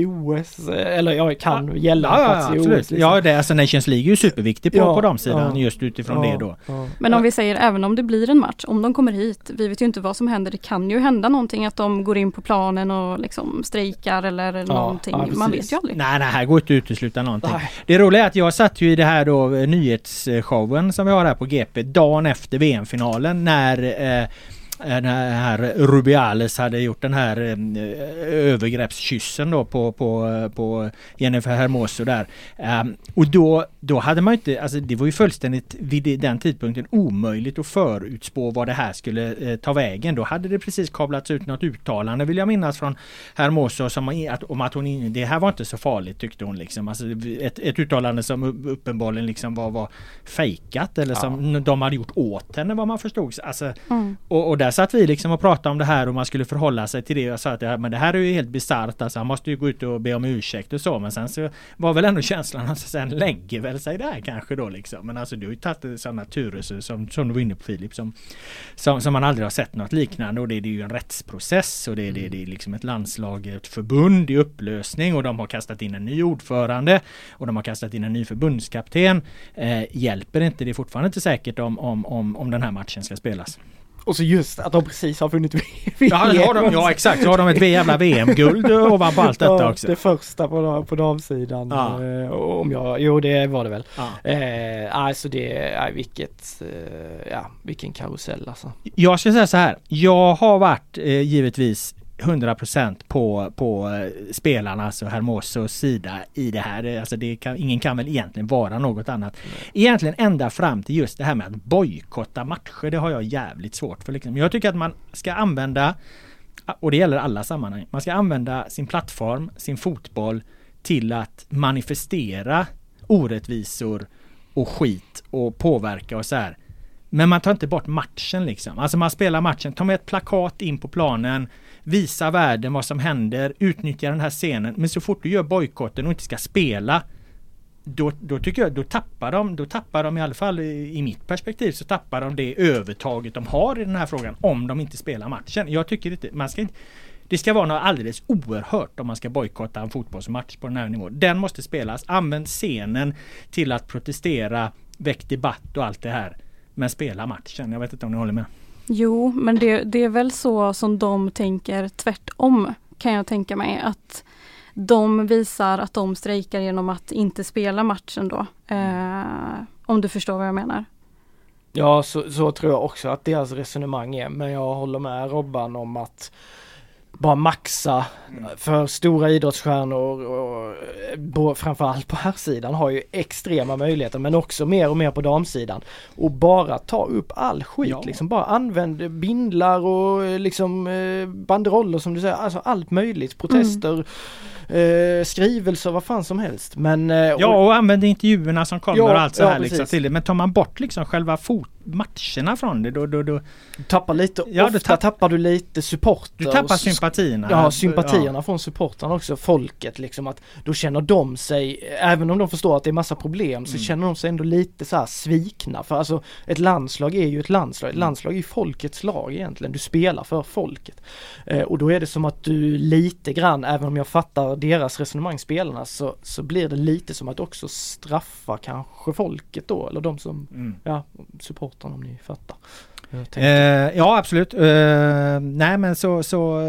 i OS, eller ja, kan gälla en Ja, plats ja, i absolut. OS. Liksom. Ja, det, alltså Nations League är ju superviktig på, Ja, på damsidan ja. just utifrån Ja, det då. ja. Men om vi säger även om det blir en match, om de kommer hit, vi vet ju inte vad som händer. Det kan ju hända någonting att de går in på planen och liksom strejkar eller någonting. ja, Man vet ju aldrig. Nej, nej, här går inte att utesluta någonting. Nej. Det roliga är att jag satt ju i det här då eh, nyhetsshowen som vi har här på GP dagen efter VM-finalen när eh, när här Rubiales hade gjort den här eh, övergreppskyssen då på, på, på Jennifer Hermoso där. Ehm, och då, då hade man inte, alltså det var ju fullständigt vid den tidpunkten omöjligt att förutspå vad det här skulle eh, ta vägen. Då hade det precis kablats ut något uttalande vill jag minnas från Hermoso som, att, om att hon, det här var inte så farligt tyckte hon liksom. Alltså ett, ett uttalande som uppenbarligen liksom var, var fejkat eller som de hade gjort åt henne vad man förstod. Alltså, Mm. och, och där där satt vi liksom och pratade om det här och man skulle förhålla sig till det. Jag sa att ja, men det här är ju helt bisarrt. Alltså han måste ju gå ut och be om ursäkt och så. Men sen så var väl ändå känslan att sen lägger väl sig där kanske då liksom. Men alltså du har ju tagit sådana turer som, som du var inne på Filip. Som, som, som man aldrig har sett något liknande. Och det, det är ju en rättsprocess. Och det, det, det är liksom ett landslag, ett förbund i upplösning. Och de har kastat in en ny ordförande. Och de har kastat in en ny förbundskapten. Eh, hjälper inte. Det är fortfarande inte säkert om, om, om, om den här matchen ska spelas. Och så just att de precis har vunnit VM. Ja, det har de, ja exakt, så har de ett jävla VM-guld ovanpå allt detta Ja, också. Det första på, på damsidan. Ja. Eh, om jag, jo det var det väl. Ja. Eh, alltså det, nej, vilket, eh, ja vilken karusell alltså. Jag ska säga så här, jag har varit eh, givetvis 100% på, på eh, spelarnas alltså Hermosos sida i det här. Eh, Alltså det kan, ingen kan väl egentligen vara något annat. Egentligen ända fram till just det här med att bojkotta matcher. Det har jag jävligt svårt för. Liksom. Jag tycker att man ska använda, och det gäller alla sammanhang, man ska använda sin plattform, sin fotboll till att manifestera orättvisor och skit och påverka och så här. Men man tar inte bort matchen liksom. Alltså man spelar matchen, tar med ett plakat in på planen, visa världen vad som händer, utnyttja den här scenen. Men så fort du gör bojkotten och inte ska spela då, då tycker jag, då tappar de, då tappar de i alla fall i, i mitt perspektiv så tappar de det övertaget de har i den här frågan om de inte spelar matchen. Jag tycker inte, man ska inte det ska vara något alldeles oerhört om man ska bojkotta en fotbollsmatch på den här nivån. Den måste spelas. Använd scenen till att protestera, väck debatt och allt det här. Men spela matchen. Jag vet inte om ni håller med? Jo, men det, det är väl så som de tänker tvärtom kan jag tänka mig. Att de visar att de strejkar genom att inte spela matchen då. Eh, om du förstår vad jag menar. Ja så, så tror jag också att deras resonemang är men jag håller med Robban om att bara maxa för stora idrottsstjärnor och, och framförallt på här sidan har ju extrema möjligheter men också mer och mer på damsidan. Och bara ta upp all skit Ja. liksom. Bara använd bindlar och liksom eh, banderoller som du säger. Alltså allt möjligt. Protester, eh, skrivelser, vad fan som helst. Men... Eh, Ja, och använd intervjuerna som kommer Ja, och allt så ja, här liksom till det. Men tar man bort liksom själva fot matcherna från det då, då, då tappar lite, Ja, ofta tapp- tappar du lite supporter. du tappar sympatierna. Ja, sympatierna från supportrarna också, folket liksom att då känner de sig, även om de förstår att det är massa problem, så Mm. känner de sig ändå lite så svikna. För alltså ett landslag är ju ett landslag, ett Mm. landslag är ju folkets lag egentligen, du spelar för folket. Eh, och då är det som att du lite grann, även om jag fattar deras resonemang, spelarna, så, så blir det lite som att också straffa kanske folket då, eller de som, Mm. ja, supportrarna om ni fattar. Eh, ja absolut. Eh, nej men så, så,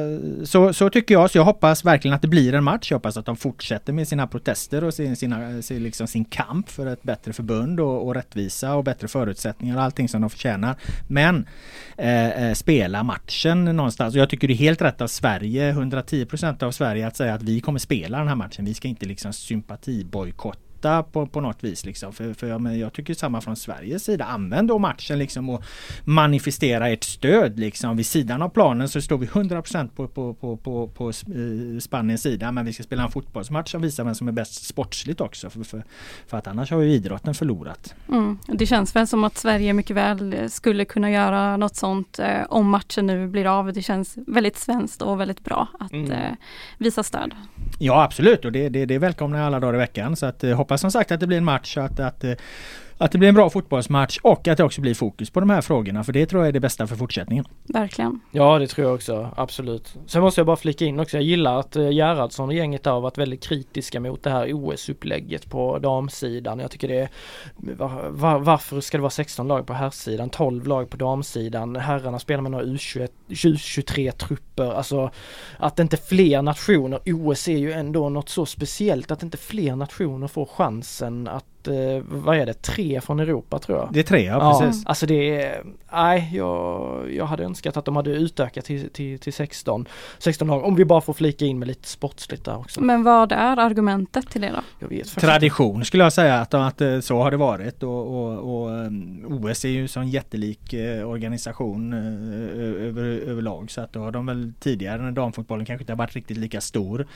så, så tycker jag. Så jag hoppas verkligen att det blir en match. Jag hoppas att de fortsätter med sina protester och sin, sina, sin, liksom sin kamp för ett bättre förbund och, och rättvisa och bättre förutsättningar och allting som de förtjänar. Men eh, eh spela matchen någonstans. Och jag tycker det är helt rätt av Sverige, 110% av Sverige att säga att vi kommer spela den här matchen. Vi ska inte liksom sympatibojkotta på, på något vis liksom. För, för jag, men jag tycker samma från Sveriges sida. Använd då matchen liksom och manifestera ert stöd liksom. Vid sidan av planen så står vi 100% på, på, på, på, på eh, Spaniens sida. Men vi ska spela en fotbollsmatch som visar vem som är bäst sportsligt också. För, för, för att annars har ju idrotten förlorat. Mm. Det känns väl som att Sverige mycket väl skulle kunna göra något sånt eh, om matchen nu blir av. Det känns väldigt svenskt och väldigt bra att Mm. eh, visa stöd. Ja absolut och det, det, det välkomnar jag alla dagar i veckan. Så att, eh, hoppas som sagt att det blir en match och att, att, eh, att det blir en bra fotbollsmatch och att det också blir fokus på de här frågorna. För det tror jag är det bästa för fortsättningen. Verkligen. Ja det tror jag också, absolut. Sen måste jag bara flika in också, jag gillar att eh, Gerhardsson och gänget där har varit väldigt kritiska mot det här OS-upplägget på damsidan. Jag tycker det är var, var, Varför ska det vara 16 lag på herrsidan, 12 lag på damsidan? Herrarna spelar med några U21, 23 trupper. Alltså att inte fler nationer, OS är ju ändå något så speciellt, att inte fler nationer får chansen att vad är det, tre från Europa tror jag. Det är tre, ja precis. Alltså det är, nej jag, jag hade önskat att de hade utökat till, till, till 16, 16 lag. Om vi bara får flika in med lite sportsligt där också. Men vad är argumentet till det då? Jag vet faktiskt Tradition skulle jag säga att, att eh, så har det varit och, och, och um, OS är ju en sån jättelik eh, organisation eh, över, överlag så att då har de väl tidigare när damfotbollen kanske inte har varit riktigt lika stor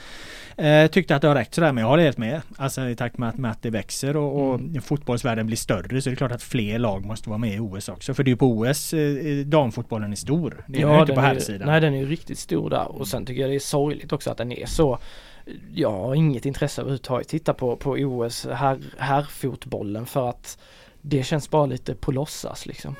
eh, tyckte att det har räckt sådär men jag håller helt med. Alltså i takt med att, med att det växer och, och Mm. fotbollsvärlden blir större så är det klart att fler lag måste vara med i OS också. För det är ju på OS eh, damfotbollen är stor. Det är ja, inte på är, herrsidan. nej den är ju riktigt stor där och sen tycker jag det är sorgligt också att den är så jag har inget intresse överhuvudtaget titta på, på OS här, herrfotbollen för att det känns bara lite på låtsas liksom.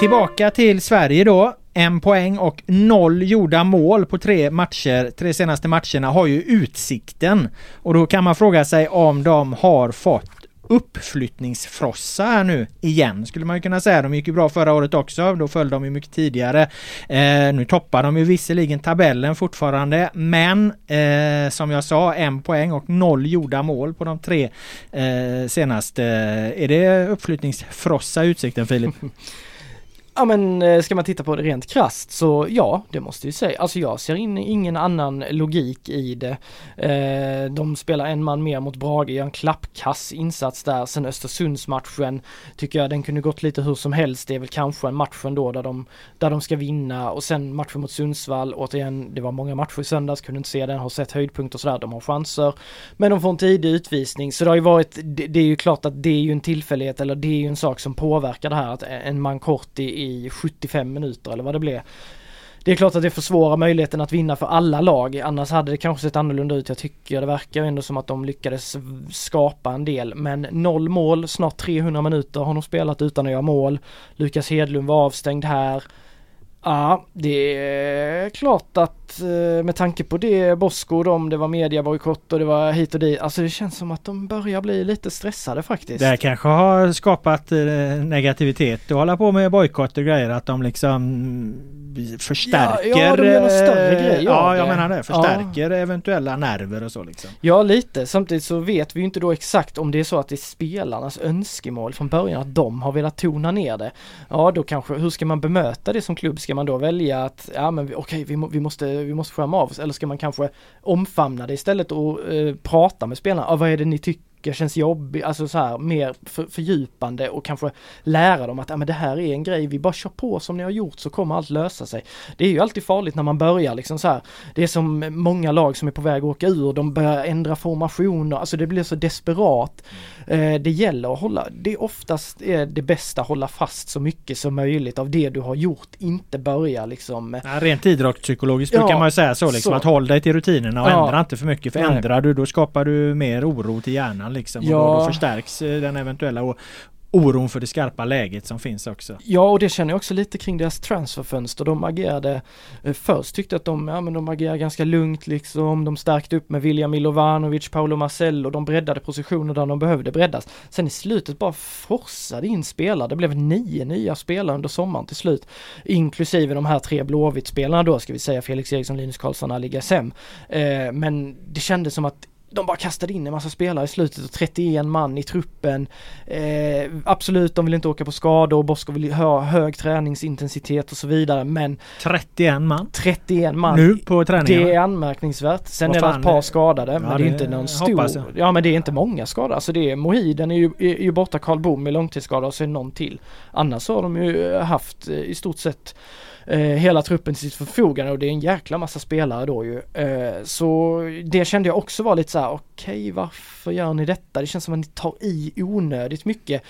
Tillbaka till Sverige då. En poäng och noll gjorda mål på tre matcher. Tre senaste matcherna har ju Utsikten. Och då kan man fråga sig om de har fått uppflyttningsfrossa här nu igen skulle man ju kunna säga. De gick ju bra förra året också. Då föll de ju mycket tidigare. Eh, nu toppar de ju visserligen tabellen fortfarande. Men eh, som jag sa, en poäng och noll gjorda mål på de tre eh, senaste. Är det uppflyttningsfrossa Utsikten Filip? Ja men eh, ska man titta på det rent krasst så ja, det måste ju säga. Alltså jag ser in, ingen annan logik i det. Eh, de spelar en man mer mot Brage, gör en klappkass insats där. Sen Östersundsmatchen tycker jag den kunde gått lite hur som helst. Det är väl kanske en match ändå där de, där de ska vinna och sen matchen mot Sundsvall. Återigen, det var många matcher i söndags, kunde inte se den, har sett höjdpunkter och sådär. De har chanser. Men de får en tidig utvisning så det har ju varit, det, det är ju klart att det är ju en tillfällighet eller det är ju en sak som påverkar det här att en man kort i, i 75 minuter eller vad det blev. Det är klart att det försvårar möjligheten att vinna för alla lag, annars hade det kanske sett annorlunda ut. Jag tycker det verkar ändå som att de lyckades skapa en del, men noll mål, snart 300 minuter har de spelat utan att göra mål. Lukas Hedlund var avstängd här. Ja, det är klart att eh, med tanke på det Bosko och dem, det var mediabojkott och det var hit och dit. Alltså det känns som att de börjar bli lite stressade faktiskt. Det här kanske har skapat eh, negativitet och hålla på med bojkott och grejer att de liksom förstärker. Ja, ja, de gör någon större eh, grej Ja, jag det. menar det. Förstärker eventuella nerver och så liksom. Ja lite, samtidigt så vet vi ju inte då exakt om det är så att det är spelarnas önskemål från början att de har velat tona ner det. Ja då kanske, hur ska man bemöta det som klubb? Ska man då välja att, ja men vi- okej vi, må, vi, måste, vi måste skärma av oss eller ska man kanske omfamna det istället och eh, prata med spelarna? Ah, vad är det ni tycker känns jobbigt, alltså så här mer för, fördjupande och kanske lära dem att ja, men det här är en grej, vi bara kör på som ni har gjort så kommer allt lösa sig. Det är ju alltid farligt när man börjar liksom så här. Det är som många lag som är på väg att åka ur, de börjar ändra formationer, alltså det blir så desperat. Eh, det gäller att hålla, det är oftast är det bästa att hålla fast så mycket som möjligt av det du har gjort, inte börja liksom Ja, rent idrottspsykologiskt Ja, brukar man ju säga så liksom så. att håll dig till rutinerna och Ja. ändra inte för mycket. För Nej. ändrar du då skapar du mer oro till hjärnan liksom. Och Ja. då, då förstärks eh, den eventuella oron för det skarpa läget som finns också. Ja och det känner jag också lite kring deras transferfönster. De agerade eh, först tyckte att de, ja men de agerade ganska lugnt liksom. De stärkte upp med William Milovanovic, Paolo Marcello. De breddade positioner där de behövde breddas. Sen i slutet bara forsade in spelare. Det blev nio nya spelare under sommaren till slut. Inklusive de här tre Blåvitt-spelarna då ska vi säga Felix Eriksson, Linus Karlsson, Ali Gassem. Eh, men det kändes som att de bara kastade in en massa spelare i slutet och 31 man i truppen. Eh, absolut, de vill inte åka på skador och Bosko vill ha hög träningsintensitet och så vidare men 31 man. 31 man Nu på träningarna. det är anmärkningsvärt. Sen Vad är det ett par skadade ja, men det är det inte någon stor. Ja men det är inte många skadade. Alltså det är Mohiden är ju, är, ju borta, Karl Bom är långtidsskadad och så är det någon till. Annars har de ju haft eh, i stort sett eh, hela truppen till sitt förfogande och det är en jäkla massa spelare då ju. Eh, så det kände jag också var lite så här: okej varför gör ni detta? Det känns som att ni tar i onödigt mycket.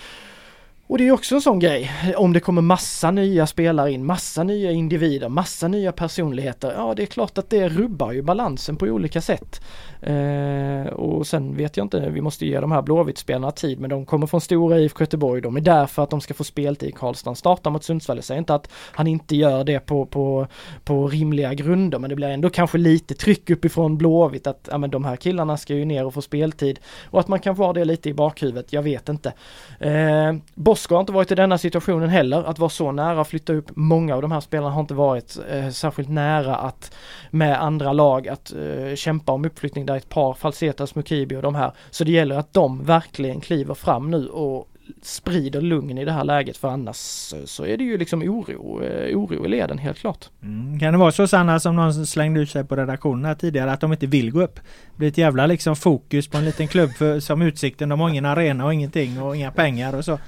Och det är också en sån grej, om det kommer massa nya spelare in, massa nya individer, massa nya personligheter, ja det är klart att det rubbar ju balansen på olika sätt. Eh, och sen vet jag inte, vi måste ge de här Blåvitt-spelarna tid, men de kommer från stora IFK Göteborg, de är där för att de ska få speltid i Karlstad. Startar mot Sundsvall, jag säger inte att han inte gör det på, på, på rimliga grunder, men det blir ändå kanske lite tryck uppifrån Blåvitt att ja, men de här killarna ska ju ner och få speltid. Och att man kan vara det lite i bakhuvudet, jag vet inte. Eh, Oskar har inte varit i denna situationen heller, att vara så nära att flytta upp. Många av de här spelarna har inte varit eh, särskilt nära att med andra lag att eh, kämpa om uppflyttning där ett par, Falsetas, Mukibi och de här. Så det gäller att de verkligen kliver fram nu och sprider lugn i det här läget för annars så är det ju liksom oro, eh, oro i leden helt klart. Mm. Kan det vara så Sanna som någon slängde ut sig på redaktionen här tidigare att de inte vill gå upp? Det blir ett jävla liksom fokus på en liten klubb för, som Utsikten. De har ingen arena och ingenting och inga pengar och så.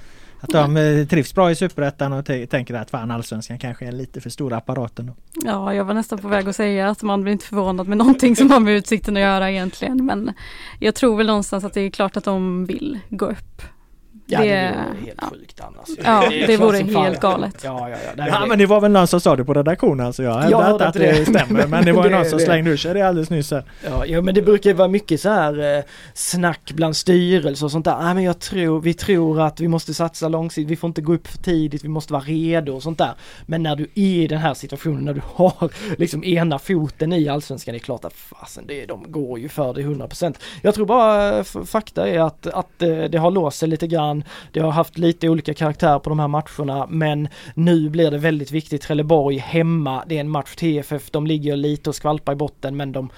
Att de eh, trivs bra i Superettan och tänker att fan Allsvenskan kanske är lite för stora apparaten. Då. Ja, jag var nästan på väg att säga att man blir inte förvånad med någonting som har med Utsikten att göra egentligen. Men jag tror väl någonstans att det är klart att de vill gå upp. Ja det, det vore helt ja. sjukt annars. Ja det, det vore helt galet. Ja, ja, ja. ja men det var väl någon som sa det på redaktionen alltså. Jag hävdar inte att det, det stämmer men det var ju någon som slängde ur sig det alldeles nyss här. Ja, ja men det brukar ju vara mycket så här eh, snack bland styrelser och sånt där. Nej men jag tror, vi tror att vi måste satsa långsiktigt, vi får inte gå upp för tidigt, vi måste vara redo och sånt där. Men när du är i den här situationen, när du har liksom ena foten i Allsvenskan, det är klart att fasen, det, de går ju för det 100%. Jag tror bara fakta är att, att eh, det har låst sig lite grann det har haft lite olika karaktär på de här matcherna men nu blir det väldigt viktigt. Trelleborg hemma, det är en match TFF, de ligger lite och skvalpar i botten men de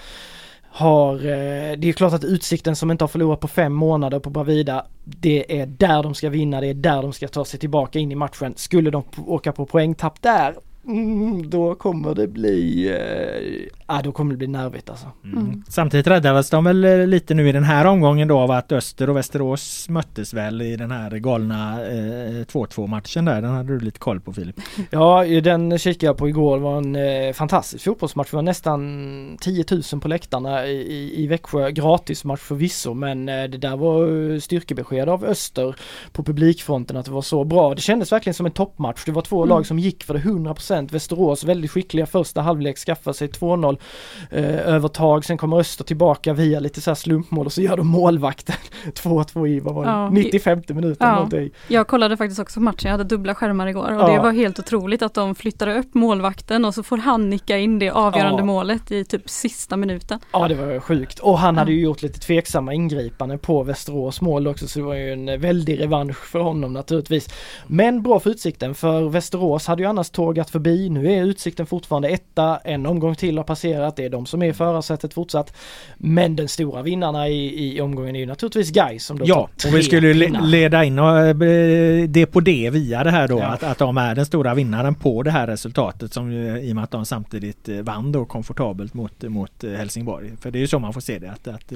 har, eh, det är klart att Utsikten som inte har förlorat på fem månader på Bravida, det är där de ska vinna, det är där de ska ta sig tillbaka in i matchen. Skulle de åka på poängtapp där, Mm, då kommer det bli, eh, ah, då kommer det bli nervigt alltså. Mm. mm. Samtidigt räddades de väl eh, lite nu i den här omgången då av att Öster och Västerås möttes väl i den här galna eh, 2-2 matchen där. Den hade du lite koll på Filip? Ja, den kikade jag på igår. Det var en eh, fantastisk fotbollsmatch. Det var nästan 10 000 på läktarna i, i, i Växjö. Gratismatch förvisso men eh, det där var styrkebesked av Öster på publikfronten att det var så bra. Det kändes verkligen som en toppmatch. Det var två mm. lag som gick för det 100% Västerås väldigt skickliga första halvlek, skaffar sig 2-0 eh, övertag. Sen kommer Öster tillbaka via lite så slumpmål och så gör de målvakten 2-2 i, vad var det, ja, 95 minuter. Ja, någonting. jag kollade faktiskt också matchen, jag hade dubbla skärmar igår och ja. det var helt otroligt att de flyttade upp målvakten och så får han nicka in det avgörande ja. målet i typ sista minuten. Ja det var sjukt och han hade ju gjort lite tveksamma ingripanden på Västerås mål också så det var ju en väldig revansch för honom naturligtvis. Men bra för Utsikten för Västerås hade ju annars tågat förbi förbi. Nu är Utsikten fortfarande etta, en omgång till har passerat, det är de som är i förarsätet fortsatt. Men den stora vinnarna i, i omgången är ju naturligtvis Gais som då Ja, och vi skulle le leda in eh, det på det via det här då, ja. att, att de är den stora vinnaren på det här resultatet som i och med att de samtidigt eh, vann då komfortabelt mot, mot eh, Helsingborg. För det är ju så man får se det, att, att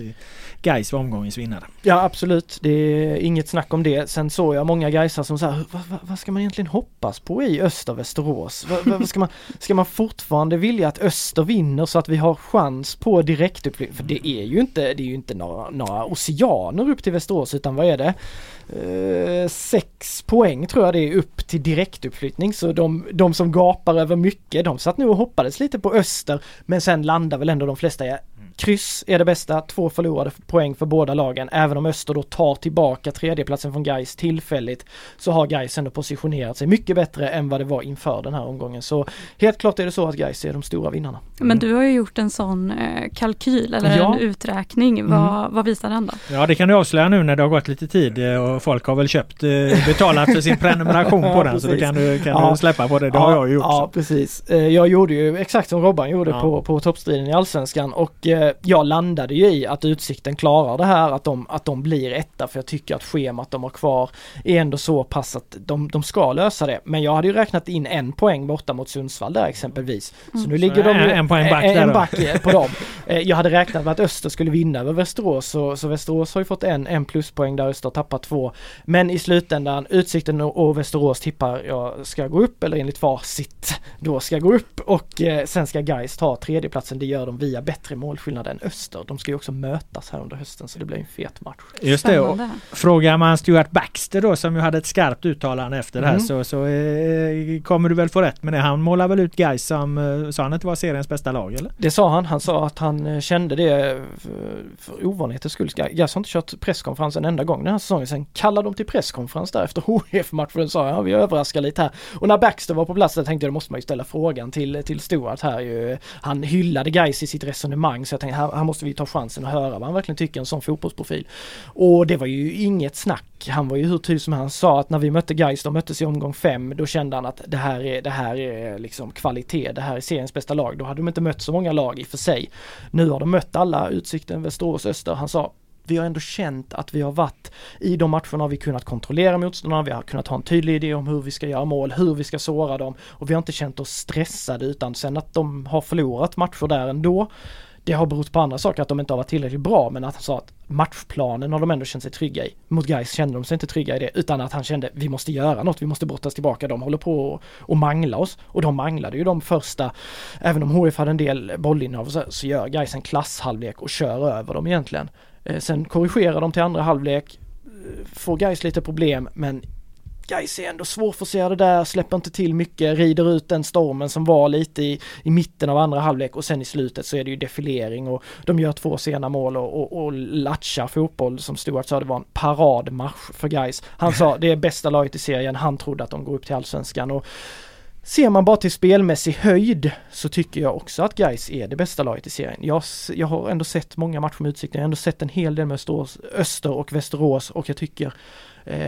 Gais var omgångens vinnare. Ja absolut, det är inget snack om det. Sen såg jag många Gaisar som sa, vad, vad, vad ska man egentligen hoppas på i Öster Västerås? Ska, man, ska man fortfarande vilja att Öster vinner så att vi har chans på direktuppflyttning? För det är ju inte, det är ju inte några, några oceaner upp till Västerås utan vad är det? Eh, sex poäng tror jag det är upp till direktuppflyttning så de, de som gapar över mycket de satt nu och hoppades lite på Öster men sen landar väl ändå de flesta Kryss är det bästa, två förlorade poäng för båda lagen. Även om Öster då tar tillbaka tredjeplatsen från Gais tillfälligt så har Gais ändå positionerat sig mycket bättre än vad det var inför den här omgången. Så helt klart är det så att Gais är de stora vinnarna. Men du har ju gjort en sån eh, kalkyl eller ja. en uträkning. Vad, mm. vad visar den då? Ja det kan du avslöja nu när det har gått lite tid eh, och folk har väl köpt, eh, betalat för sin prenumeration på den så då kan du, kan ja. du släppa på det. Det ja, har jag ju gjort. Ja precis. Jag gjorde ju exakt som Robban gjorde på, på toppstriden i Allsvenskan och jag landade ju i att Utsikten klarar det här, att de, att de blir etta för jag tycker att schemat de har kvar är ändå så pass att de, de ska lösa det. Men jag hade ju räknat in en poäng borta mot Sundsvall där exempelvis. Så nu mm. ligger de en, en poäng back, en, en back på dem. Eh, jag hade räknat med att Öster skulle vinna över Västerås så, så Västerås har ju fått en, en pluspoäng där Öster tappat två. Men i slutändan Utsikten och, Västerås tippar jag ska gå upp eller enligt facit då ska gå upp och eh, sen ska Geist ta tredjeplatsen. Det gör de via bättre målskillnad målskillnad än Öster. De ska ju också mötas här under hösten så det blir en fet match. Just det. Och frågar man Stuart Baxter då som ju hade ett skarpt uttalande efter det här Mm. så, så eh, kommer du väl få rätt med det. Han målar väl ut Gais som, eh, sa han att det var seriens bästa lag eller? Det sa han. Han sa att han eh, kände det för, för ovanlighetens skull. Gais har inte kört presskonferens en enda gång den här säsongen. Sen kallade de till presskonferens där efter HIF-matchen sa ja vi överraskar lite här. Och när Baxter var på plats där tänkte jag då måste man ju ställa frågan till, till Stuart här ju. Han hyllade Gais i sitt resonemang så jag tänkte här, här måste vi ta chansen och höra vad han verkligen tycker en sån fotbollsprofil. Och det var ju inget snack. Han var ju hur tydlig som han sa att när vi mötte Gais, de möttes i omgång fem, då kände han att det här är, det här är liksom kvalitet, det här är seriens bästa lag. Då hade de inte mött så många lag i och för sig. Nu har de mött alla, Utsikten, Västerås, Öster. Han sa vi har ändå känt att vi har varit i de matcherna har vi kunnat kontrollera motståndarna, vi har kunnat ha en tydlig idé om hur vi ska göra mål, hur vi ska såra dem och vi har inte känt oss stressade utan sen att de har förlorat matcher där ändå det har berott på andra saker, att de inte har varit tillräckligt bra, men att han sa att matchplanen har de ändå känt sig trygga i. Mot Gais kände de sig inte trygga i det, utan att han kände vi måste göra något, vi måste brottas tillbaka, de håller på att mangla oss. Och de manglade ju de första, även om HIF hade en del bollinnehav så, så gör Gais en klasshalvlek och kör över dem egentligen. Eh, sen korrigerar de till andra halvlek, eh, får Gais lite problem, men Gais är ändå svårforcerade där, släpper inte till mycket, rider ut den stormen som var lite i, i mitten av andra halvlek och sen i slutet så är det ju defilering och de gör två sena mål och, och, och latchar fotboll som Stuart sa det var en paradmarsch för Gais. Han sa det är bästa laget i serien, han trodde att de går upp till allsvenskan och Ser man bara till spelmässig höjd så tycker jag också att Gais är det bästa laget i serien. Jag, jag har ändå sett många matcher med Utsikten, jag har ändå sett en hel del med Öster och Västerås och jag tycker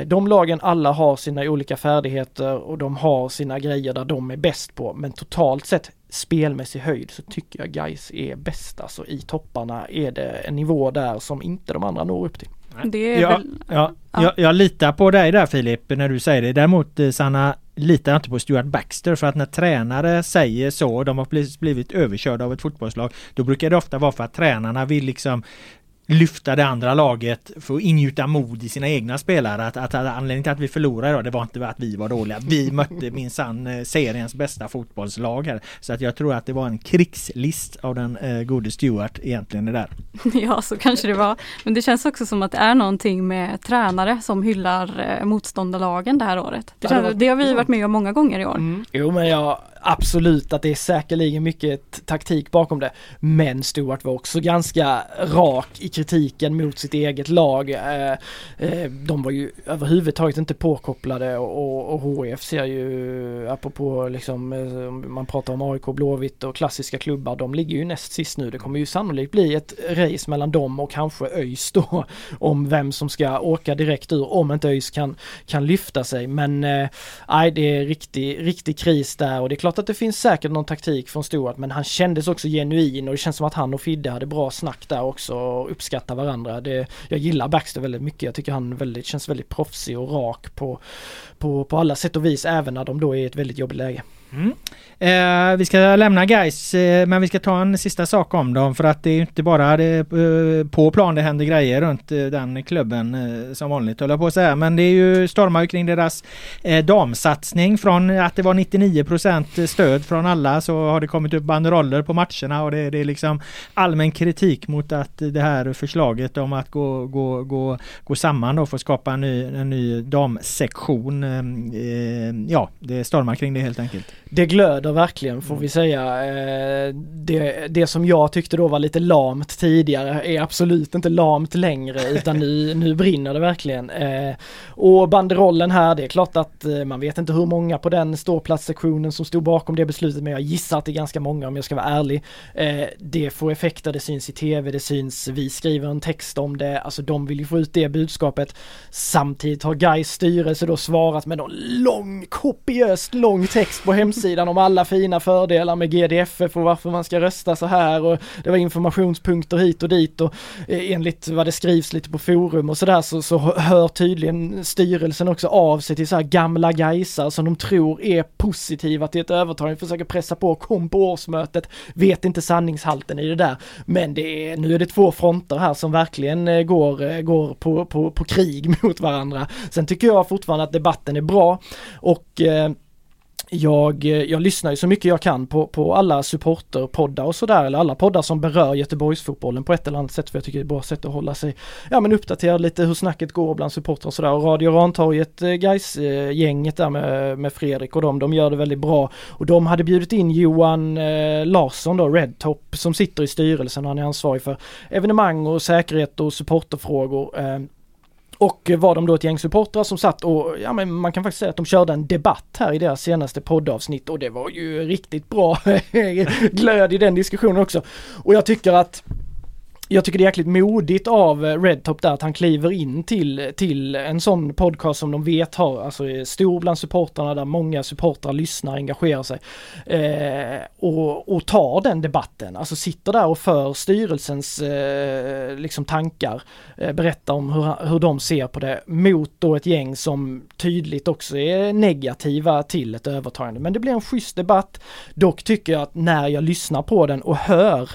de lagen alla har sina olika färdigheter och de har sina grejer där de är bäst på men totalt sett spelmässig höjd så tycker jag Gais är bäst. Alltså i topparna är det en nivå där som inte de andra når upp till. Det är Ja, väl, ja, Ja. Jag, jag litar på dig där Filip när du säger det. Däremot eh, Sanna litar jag inte på Stuart Baxter för att när tränare säger så och de har blivit, blivit överkörda av ett fotbollslag då brukar det ofta vara för att tränarna vill liksom lyfta det andra laget för att ingjuta mod i sina egna spelare. Att, att, att anledningen till att vi förlorade idag det var inte att vi var dåliga. Vi mötte minsann eh, seriens bästa fotbollslag här. Så att jag tror att det var en krigslist av den eh, gode Stuart egentligen det där. ja så kanske det var. Men det känns också som att det är någonting med tränare som hyllar eh, motståndarlagen det här året. Det, känns, det har vi varit med om många gånger i år. Jo men jag absolut att det är säkerligen mycket taktik bakom det. Men Stuart var också ganska rak i kritiken mot sitt eget lag. Eh, eh de var ju överhuvudtaget inte påkopplade och, och, HIF ser ju, apropå liksom, eh, man pratar om AIK, Blåvitt och klassiska klubbar, de ligger ju näst sist nu. Det kommer ju sannolikt bli ett race mellan dem och kanske ÖIS då om vem som ska åka direkt ur om inte ÖIS kan, kan lyfta sig. Men eh, nej, det är riktig, riktig kris där och det är klart att det finns säkert någon taktik från Stuart men han kändes också genuin och det känns som att han och Fidde hade bra snack där också och uppskattar varandra. Det, jag gillar Baxter väldigt mycket. Jag tycker han väldigt, känns väldigt proffsig och rak på, på, på alla sätt och vis även när de då är i ett väldigt jobbigt läge. Mm. Eh, vi ska lämna guys eh, men vi ska ta en sista sak om dem för att det är inte bara det, eh, på plan det händer grejer runt eh, den klubben eh, som vanligt höll jag på att säga. Men det är ju stormar ju kring deras eh, damsatsning från att det var 99% stöd från alla så har det kommit upp banderoller på matcherna och det, det är liksom allmän kritik mot att det här förslaget om att gå, gå, gå, gå samman och få skapa en ny, en ny damsektion. Eh, eh ja, det stormar kring det helt enkelt. Det glöder verkligen får vi säga. Eh, Det, det som jag tyckte då var lite lamt tidigare är absolut inte lamt längre utan nu, nu brinner det verkligen. Eh, Och banderollen här, det är klart att eh, man vet inte hur många på den ståplatssektionen som stod bakom det beslutet men jag gissar att det är ganska många om jag ska vara ärlig. Det får effekter, det syns i tv, det syns, vi skriver en text om det, alltså de vill ju få ut det budskapet. Samtidigt har Gais styrelse då svarat med någon lång, kopiöst lång text på hemsidan om alla fina fördelar med GDFF och varför man ska rösta så här och det var informationspunkter hit och dit och eh, enligt vad det skrivs lite på forum och sådär så, så hör tydligen styrelsen också av sig till så här gamla Gaisar som de tror är positiva till ett övertagande, försöker pressa på, kom på årsmötet, vet inte sanningshalten i det där. Men det är, nu är det två fronter här som verkligen eh, går, eh, går på, på, på krig mot varandra. Sen tycker jag fortfarande att debatten är bra och eh, jag, eh, jag lyssnar ju så mycket jag kan på, på alla supporterpoddar och sådär, eller alla poddar som berör Göteborgsfotbollen på ett eller annat sätt, för jag tycker det är ett bra sätt att hålla sig ja, men uppdaterad lite hur snacket går bland supportrar och sådär. Och Radio Rantorget, eh, guys eh, gänget där med, med Fredrik och dem, de gör det väldigt bra. Och de hade bjudit in Johan eh, Larsson då, Redtop, som sitter i styrelsen och han är ansvarig för evenemang och säkerhet och supporterfrågor. Eh, och var de då ett gäng supportrar som satt och, ja men man kan faktiskt säga att de körde en debatt här i deras senaste poddavsnitt och det var ju riktigt bra glöd i den diskussionen också. Och jag tycker att jag tycker det är jäkligt modigt av eh, Redtop där att han kliver in till, till en sån podcast som de vet har, alltså är stor bland supportrarna där många supportrar lyssnar, engagerar sig. Eh, och, och tar den debatten, alltså sitter där och för styrelsens eh, liksom tankar, eh, berättar om hur, hur de ser på det mot då ett gäng som tydligt också är negativa till ett övertagande. Men det blir en schysst debatt. Dock tycker jag att när jag lyssnar på den och hör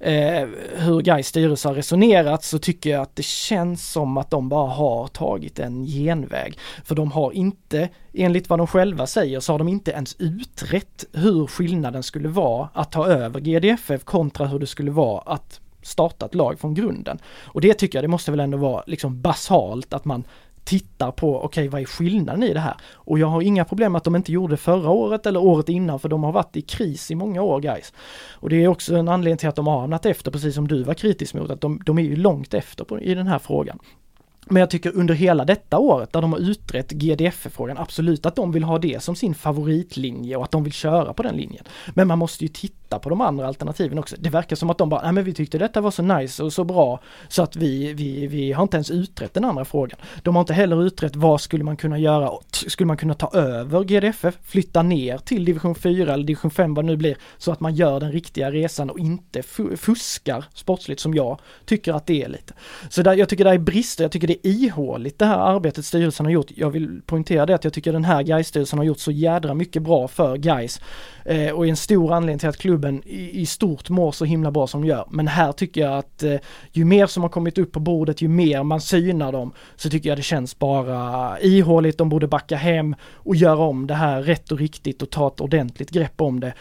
eh, hur Gais styrelse har resonerat så tycker jag att det känns som att de bara har tagit en genväg. För de har inte, enligt vad de själva säger, så har de inte ens utrett hur skillnaden skulle vara att ta över GDFF kontra hur det skulle vara att starta ett lag från grunden. Och det tycker jag, det måste väl ändå vara liksom basalt att man tittar på, okej okay, vad är skillnaden i det här? Och jag har inga problem med att de inte gjorde det förra året eller året innan för de har varit i kris i många år guys. Och det är också en anledning till att de har hamnat efter, precis som du var kritisk mot, att de, de är ju långt efter på, i den här frågan. Men jag tycker under hela detta året där de har utrett GDF-frågan, absolut att de vill ha det som sin favoritlinje och att de vill köra på den linjen. Men man måste ju titta på de andra alternativen också. Det verkar som att de bara, nej men vi tyckte detta var så nice och så bra så att vi, vi, vi har inte ens utrett den andra frågan. De har inte heller utrett vad skulle man kunna göra, skulle man kunna ta över GDFF, flytta ner till division 4 eller division 5 vad det nu blir, så att man gör den riktiga resan och inte fuskar sportsligt som jag tycker att det är lite. Så där, jag tycker det är brister, jag tycker det ihåligt det här arbetet styrelsen har gjort. Jag vill poängtera det att jag tycker den här Gais-styrelsen har gjort så jädra mycket bra för Gais eh, och är en stor anledning till att klubben i, i, stort mår så himla bra som de gör. Men här tycker jag att eh, ju mer som har kommit upp på bordet, ju mer man synar dem, så tycker jag det känns bara ihåligt. De borde backa hem och göra om det här rätt och riktigt och ta ett ordentligt grepp om det.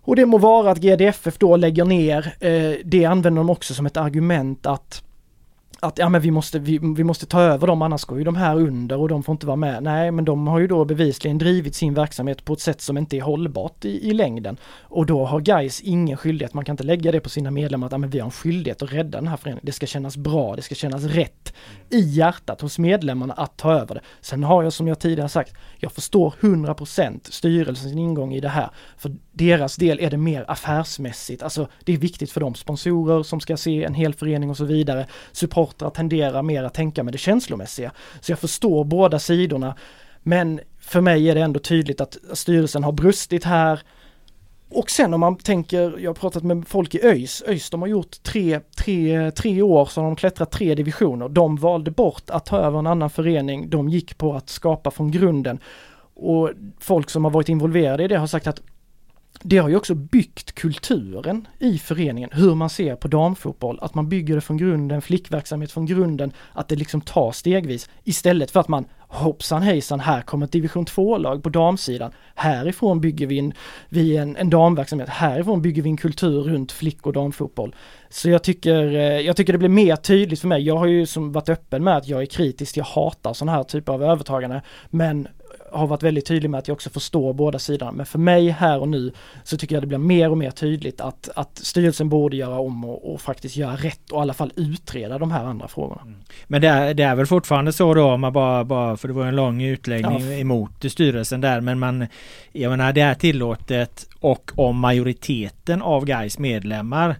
Och det må vara att GDFF då lägger ner, eh, det använder de också som ett argument att att ja men vi måste, vi, vi, måste ta över dem annars går ju de här under och de får inte vara med. Nej men de har ju då bevisligen drivit sin verksamhet på ett sätt som inte är hållbart i, i längden. Och då har guys ingen skyldighet, man kan inte lägga det på sina medlemmar att ja, men vi har en skyldighet att rädda den här föreningen. Det ska kännas bra, det ska kännas rätt i hjärtat hos medlemmarna att ta över det. Sen har jag som jag tidigare sagt, jag förstår 100% styrelsens ingång i det här. För deras del är det mer affärsmässigt, alltså det är viktigt för de sponsorer som ska se en hel förening och så vidare. Supportrar tenderar mer att tänka med det känslomässiga. Så jag förstår båda sidorna. Men för mig är det ändå tydligt att styrelsen har brustit här. Och sen om man tänker, jag har pratat med folk i ÖIS, ÖIS de har gjort tre, tre, tre år så har de klättrat tre divisioner. De valde bort att ta över en annan förening, de gick på att skapa från grunden. Och folk som har varit involverade i det har sagt att det har ju också byggt kulturen i föreningen, hur man ser på damfotboll, att man bygger det från grunden, flickverksamhet från grunden, att det liksom tar stegvis istället för att man hoppsan hejsan, här kommer ett division 2-lag på damsidan. Härifrån bygger vi en, vi en, en damverksamhet, härifrån bygger vi en kultur runt flick och damfotboll. Så jag tycker, eh, jag tycker det blir mer tydligt för mig. Jag har ju som varit öppen med att jag är kritisk, jag hatar sådana här typer av övertagande. Men har varit väldigt tydlig med att jag också förstår båda sidorna. Men för mig här och nu så tycker jag det blir mer och mer tydligt att, att styrelsen borde göra om och, och faktiskt göra rätt och i alla fall utreda de här andra frågorna. Mm. Men det är, det är väl fortfarande så då, om man bara, bara för det var en lång utläggning ja. emot styrelsen där, men man, jag menar det är tillåtet och om majoriteten av Gais medlemmar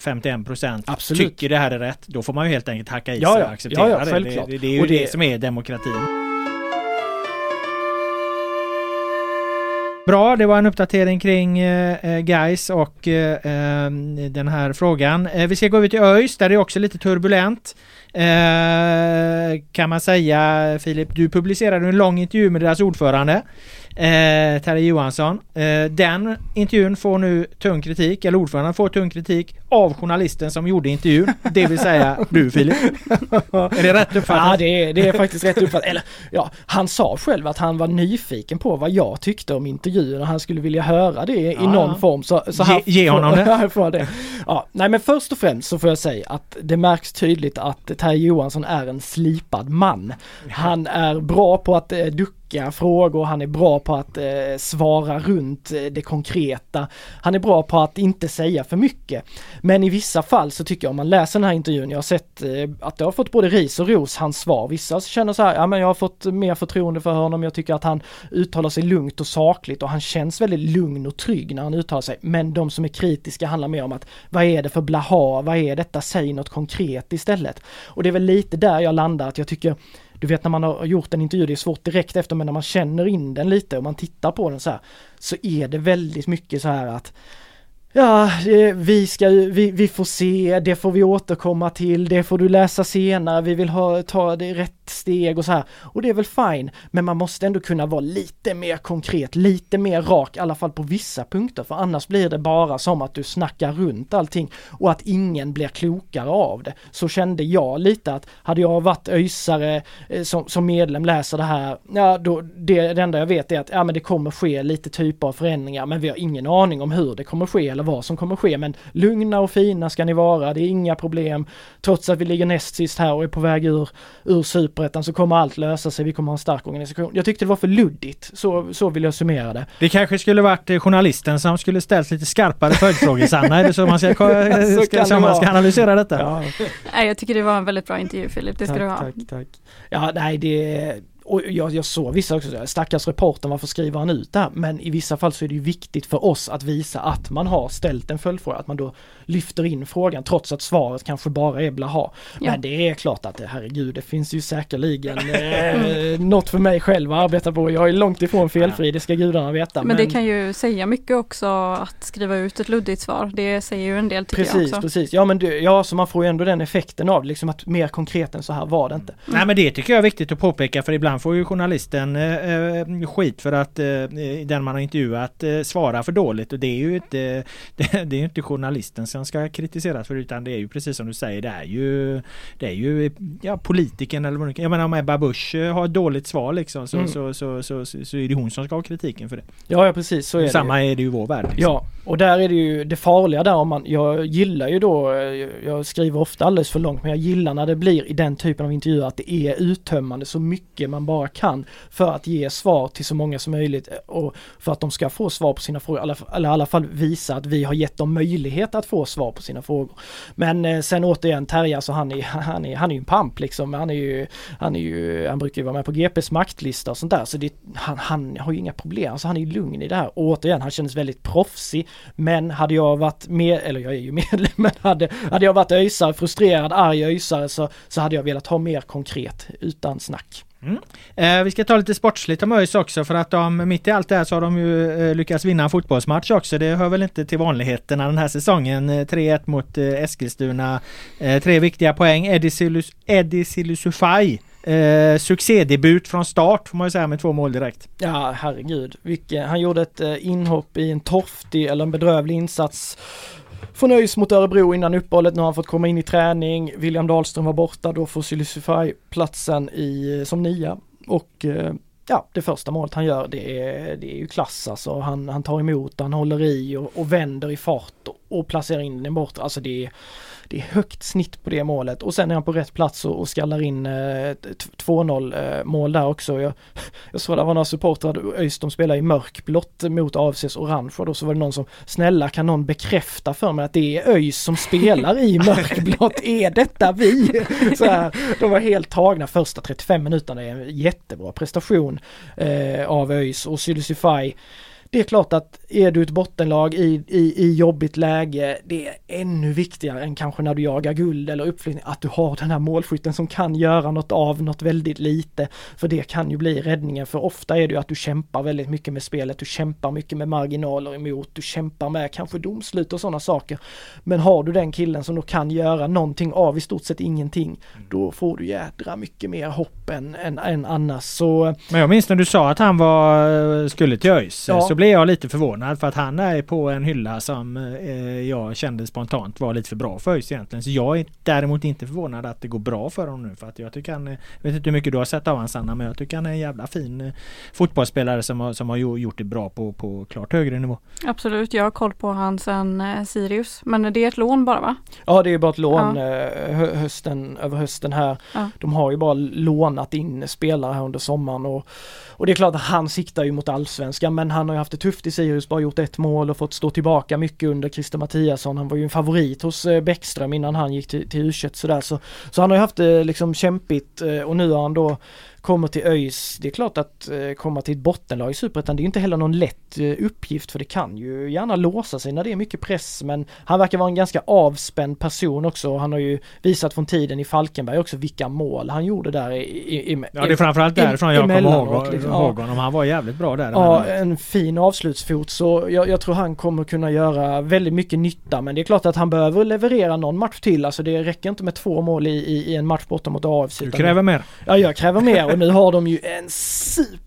51 procent tycker det här är rätt, då får man ju helt enkelt hacka i sig ja, och acceptera ja, ja, det. Det, det är ju och det, det som är demokratin. Bra, det var en uppdatering kring eh, eh Guys och eh, eh, den här frågan. Eh, vi ska gå över till ÖIS där det är också lite turbulent eh, kan man säga Filip. Du publicerade en lång intervju med deras ordförande eh, Terje Johansson. Eh, den intervjun får nu tung kritik, eller ordföranden får tung kritik av journalisten som gjorde intervjun. Det vill säga du Filip. är det rätt uppfattat? Ja det är, det är faktiskt rätt uppfattat. Eller ja, han sa själv att han var nyfiken på vad jag tyckte om intervjun och han skulle vilja höra det i Ja. någon form. Så, så Ge- ge honom det. Ja, får det. Ja, nej men först och främst så får jag säga att det märks tydligt att Terje Johansson är en slipad man. Han är bra på att eh, ducka frågor, han är bra på att eh, svara runt eh, det konkreta. Han är bra på att inte säga för mycket. Men i vissa fall så tycker jag om man läser den här intervjun, jag har sett eh, att det har fått både ris och ros hans svar. Vissa känner så här, ja men jag har fått mer förtroende för honom, jag tycker att han uttalar sig lugnt och sakligt och han känns väldigt lugn och trygg när han uttalar sig. Men de som är kritiska handlar mer om att vad är det för blaha, vad är detta, säg något konkret istället. Och det är väl lite där jag landar, att jag tycker du vet när man har gjort en intervju, det är svårt direkt efter men när man känner in den lite och man tittar på den så här så är det väldigt mycket så här att Ja, det, vi ska vi, vi får se, det får vi återkomma till, det får du läsa senare, vi vill ha, ta det rätt steg och så här. Och det är väl fine, men man måste ändå kunna vara lite mer konkret, lite mer rak, i alla fall på vissa punkter, för annars blir det bara som att du snackar runt allting och att ingen blir klokare av det. Så kände jag lite att hade jag varit öjsare eh, som, som medlem, läser det här, ja då, det, det enda jag vet är att ja men det kommer ske lite typer av förändringar, men vi har ingen aning om hur det kommer ske eller vad som kommer ske. Men lugna och fina ska ni vara, det är inga problem. Trots att vi ligger näst sist här och är på väg ur, ur superettan så kommer allt lösa sig, vi kommer ha en stark organisation. Jag tyckte det var för luddigt, så, så vill jag summera det. Det kanske skulle varit eh, journalisten som skulle ställt lite skarpare följdfrågor Sanna. Är det så man ska, Så ska, så man ska analysera detta? Ja, Nej, jag tycker det var en väldigt bra intervju Filip, det ska tack, du ha. tack, tack. Ja, nej det och jag, jag såg vissa också, stackars reportern varför skriver han ut det här? Men i vissa fall så är det ju viktigt för oss att visa att man har ställt en följdfråga, att man då lyfter in frågan trots att svaret kanske bara är blaha. Ja. Men det är klart att det, herregud, det finns ju säkerligen eh, något för mig själv att arbeta på. Jag är långt ifrån felfri, det ska gudarna veta. Men det kan ju säga mycket också att skriva ut ett luddigt svar. Det säger ju en del tycker Precis, jag också. precis. Ja men du, ja så man får ju ändå den effekten av det, liksom att mer konkret än så här var det inte. Nej men det tycker jag är viktigt att påpeka för ibland får ju journalisten eh, eh, skit för att eh, den man har intervjuat eh, svarar för dåligt och det är ju inte det, det är inte journalisten som ska kritiseras för utan det är ju precis som du säger det är ju Det är ju ja, politikern eller vad det Jag menar om Ebba Busch eh, har ett dåligt svar liksom så, Mm. så, så, så, så, så är det hon som ska ha kritiken för det. Ja, ja precis så är det ju. Samma är det ju i vår värld. Liksom. Ja, och där är det ju det farliga där om man, jag gillar ju då, eh, jag skriver ofta alldeles för långt men jag gillar när det blir i den typen av intervjuer att det är uttömmande så mycket man bara kan för att ge svar till så många som möjligt eh, och för att de ska få svar på sina frågor, eller i alla fall visa att vi har gett dem möjlighet att få svar på sina frågor. Men eh, sen återigen Terje, alltså han är, han är, han är ju en pamp liksom, han är ju, han är ju, han brukar ju vara med på GPs maktlista och sånt där så det, han, han har ju inga problem, alltså han är ju lugn i det här. Och återigen, han kändes väldigt proffsig men hade jag varit med, eller jag är ju medlem, men hade, hade jag varit öjsare, frustrerad, arg öjsare så, så hade jag velat ha mer konkret utan snack. Eh, vi ska ta lite sportsligt om ÖIS också för att de mitt i allt det här så har de ju eh, lyckats vinna en fotbollsmatch också. Det hör väl inte till vanligheterna den här säsongen. Eh, 3-1 mot eh, Eskilstuna. Eh, tre viktiga poäng. Eddie Silusufaj. Eh, succédebut från start får man ju säga med två mål direkt. Ja, herregud. Vilke, han gjorde ett eh, inhopp i en torftig eller en bedrövlig insats förnöjs mot Örebro innan uppehållet. Nu har han fått komma in i träning. William Dahlström var borta. Då får Sylisify platsen i, som nia. Och eh, ja, det första målet han gör det är, det är ju klass alltså. Han, han tar emot, han håller i och, och vänder i fart och, och placerar in den bort. Alltså det är, det är högt snitt på det målet och sen är han på rätt plats och, och skallar in eh, ett 2-0 eh, mål där också. Jag, jag såg det var några supportrar, ÖIS de spelar i mörkblått mot AFCs orange och då så var det någon som snälla kan någon bekräfta för mig att det är ÖIS som spelar i mörkblått, är detta vi? Så här, de var helt tagna första 35 minuterna, det är en jättebra prestation eh, av ÖIS och Sylisify det är klart att är du ett bottenlag i, i, i jobbigt läge, det är ännu viktigare än kanske när du jagar guld eller uppflyttning, att du har den här målskytten som kan göra något av något väldigt lite. För det kan ju bli räddningen, för ofta är det ju att du kämpar väldigt mycket med spelet, du kämpar mycket med marginaler emot, du kämpar med kanske domslut och sådana saker. Men har du den killen som då kan göra någonting av i stort sett ingenting, då får du jädra mycket mer hopp än, än, än annars. Så, Men jag minns när du sa att han var, skulle till ÖIS Ja. så blev jag lite förvånad för att han är på en hylla som eh, jag kände spontant var lite för bra för ÖIS egentligen. Så jag är däremot inte förvånad att det går bra för honom nu för att jag tycker han, jag vet inte hur mycket du har sett av honom Sanna men jag tycker han är en jävla fin eh, fotbollsspelare som har, som har gjo- gjort det bra på, på klart högre nivå. Absolut, jag har koll på han eh, Sirius. Men det är ett lån bara va? ja det är ju bara ett lån eh, hö- hösten, över hösten här. Ja. De har ju bara lånat in spelare här under sommaren och, och det är klart att han siktar ju mot allsvenskan men han har ju haft det tufft i Sirius, bara gjort ett mål och fått stå tillbaka mycket under Christer Mattiasson. Han var ju en favorit hos eh, Bäckström innan han gick till, till U21 sådär så, så han har ju haft det liksom kämpigt eh, och nu har han då kommer till ÖIS, det är klart att eh, komma till ett bottenlag i Superettan, det är inte heller någon lätt eh, uppgift för det kan ju gärna låsa sig när det är mycket press men han verkar vara en ganska avspänd person också och han har ju visat från tiden i Falkenberg också vilka mål han gjorde där i, i, i Ja det är framförallt därifrån jag kommer ihåg, liksom. ihåg honom. Han var jävligt bra där. Ja, en fin avslutsfot så jag, jag tror han kommer kunna göra väldigt mycket nytta men det är klart att han behöver leverera någon match till. Alltså det räcker inte med två mål i, i, i en match borta mot AFC. Du kräver mer. Ja, jag kräver mer och nu har de ju en super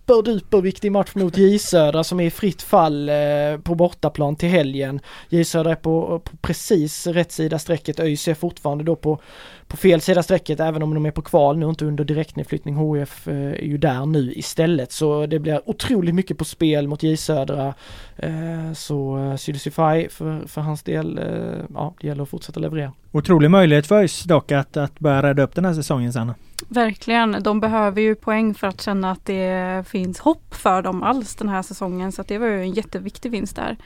viktig match mot J Södra som är i fritt fall eh, på bortaplan till helgen. J Södra är på, på precis rätt sida strecket, ÖIS är fortfarande då på, på fel sida strecket även om de är på kval nu, inte under direktnedflyttning. HF eh, är ju där nu istället så det blir otroligt mycket på spel mot J Södra. Eh, så Sydosify för, för hans del, ja det gäller att fortsätta leverera. Otrolig möjlighet för ÖIS dock att, att börja rädda upp den här säsongen Sanna. Verkligen, de behöver ju poäng för att känna att det finns hopp för dem alls den här säsongen. Så att det var ju en jätteviktig vinst där.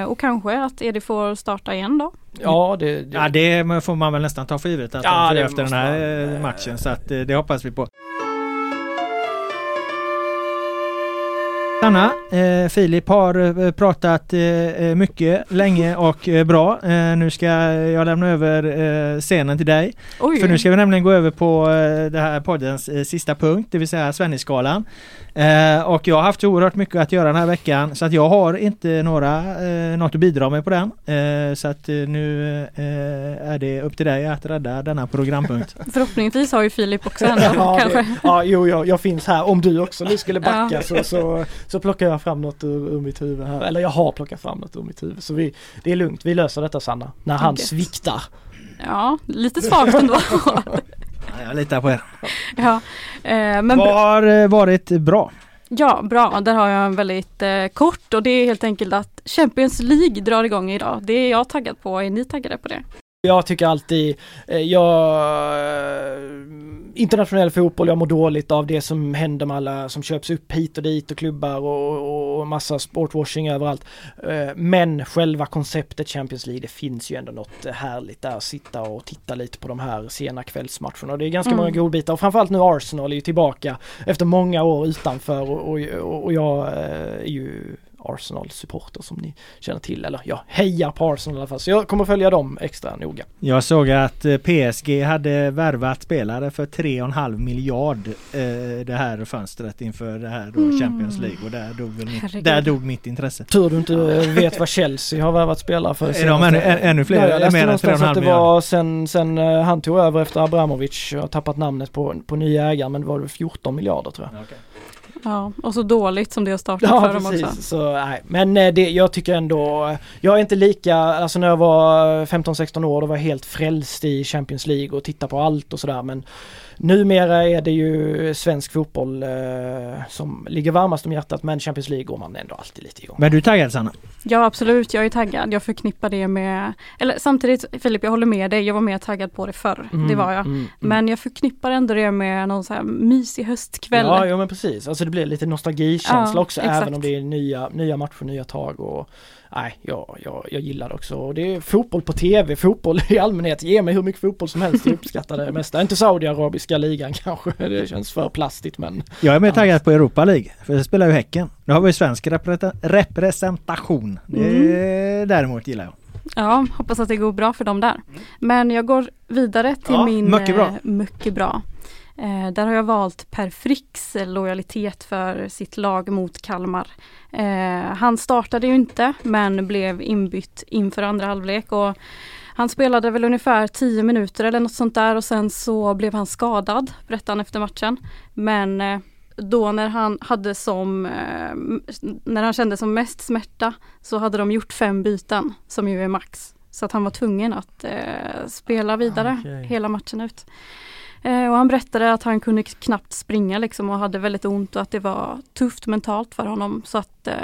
Eh, och kanske att Edi får starta igen då. ja det, det, Ja det får man väl nästan ta för givet att Ja, de får det efter den här man. eh, matchen så att eh, det hoppas vi på. Sanna, eh, Filip har eh, pratat eh, mycket, länge och eh, bra. Eh, nu ska jag lämna över eh, scenen till dig. Oj, För nu ska vi nämligen gå över på eh, det här poddens eh, sista punkt, det vill säga Svennisskalan. Eh, och jag har haft så oerhört mycket att göra den här veckan så att jag har inte några, eh, något att bidra med på den. Eh, så att eh, nu eh, är det upp till dig att rädda denna programpunkt. förhoppningsvis har ju Filip också en Ja, kanske. det, ja jo, jag, jag finns här. Om du också nu skulle backa Ja. så, så, så plockar jag fram något ur, ur mitt huvud här. Eller jag har plockat fram något ur mitt huvud. Så vi, det är lugnt, vi löser detta Sanna. När han Gött. sviktar. Ja, lite svagt ändå. Ja, jag litar på er. ja, eh, men Vad har eh, varit bra? ja, bra. Där har jag en väldigt eh, kort och det är helt enkelt att Champions League drar igång idag. Det är jag taggad på. Är ni taggade på det? Jag tycker alltid, eh, jag, eh, internationell fotboll, jag mår dåligt av det som händer med alla som köps upp hit och dit och klubbar och, och, massa sportwashing överallt. Eh, Men själva konceptet Champions League, det finns ju ändå något härligt där att sitta och titta lite på de här sena kvällsmatcherna. Och det är ganska Mm. många godbitar och framförallt nu Arsenal är ju tillbaka efter många år utanför och, och, och jag är ju Arsenal-supporter som ni känner till. Eller jag hejar på Arsenal i alla fall. Så jag kommer följa dem extra noga. Jag såg att eh, PSG hade värvat spelare för 3,5 miljard eh, det här fönstret inför det här då Mm. Champions League och där dog, mitt, där dog mitt intresse. Tur du inte vet vad Chelsea har värvat spelare för. Är de ännu- ännu fler? Nej, jag läste någonstans att det 3,5 var sen, sen eh, han tog över efter Abramovic. Jag har tappat namnet på, på nya ägare men det var det 14 miljarder tror jag. Ja, och så dåligt som det har startat Ja för dem också. precis, så nej. Men eh, det, jag tycker ändå, jag är inte lika, alltså när jag var 15-16 år då var jag helt frälst i Champions League och tittade på allt och sådär men numera är det ju svensk fotboll eh, som ligger varmast om hjärtat men Champions League går man ändå alltid lite igång. Men du är taggad Sanna? Ja absolut, jag är taggad. Jag förknippar det med, eller samtidigt Filip jag håller med dig, jag var mer taggad på det förr. det var jag. Mm, mm. Men jag förknippar ändå det med någon så här mysig höstkväll. Ja, ja men precis. Alltså det blir lite nostalgikänsla Ja, också exakt. även om det är nya, nya matcher, nya tag och Nej, jag, jag, jag gillar det också. Och det är fotboll på tv, fotboll i allmänhet. Ge mig hur mycket fotboll som helst, jag uppskattar det mesta. Inte Saudiarabiska ligan kanske. Det känns för plastigt men Jag är mer taggad på Europa League. För det spelar ju Häcken. Då har vi svensk repreta- representation. Det Mm. däremot gillar jag. Ja, hoppas att det går bra för dem där. Men jag går vidare till Ja, min mycket bra. eh, mycket bra. Eh, där har jag valt Per Fricks lojalitet för sitt lag mot Kalmar. Eh, han startade ju inte men blev inbytt inför andra halvlek och han spelade väl ungefär 10 minuter eller något sånt där och sen så blev han skadad, berättade han efter matchen. Men eh, då när han hade som, eh, när han kände som mest smärta så hade de gjort fem byten som ju är max. Så att han var tvungen att eh, spela vidare Okej. hela matchen ut. Eh, och han berättade att han kunde knappt springa liksom och hade väldigt ont och att det var tufft mentalt för honom. Så att eh,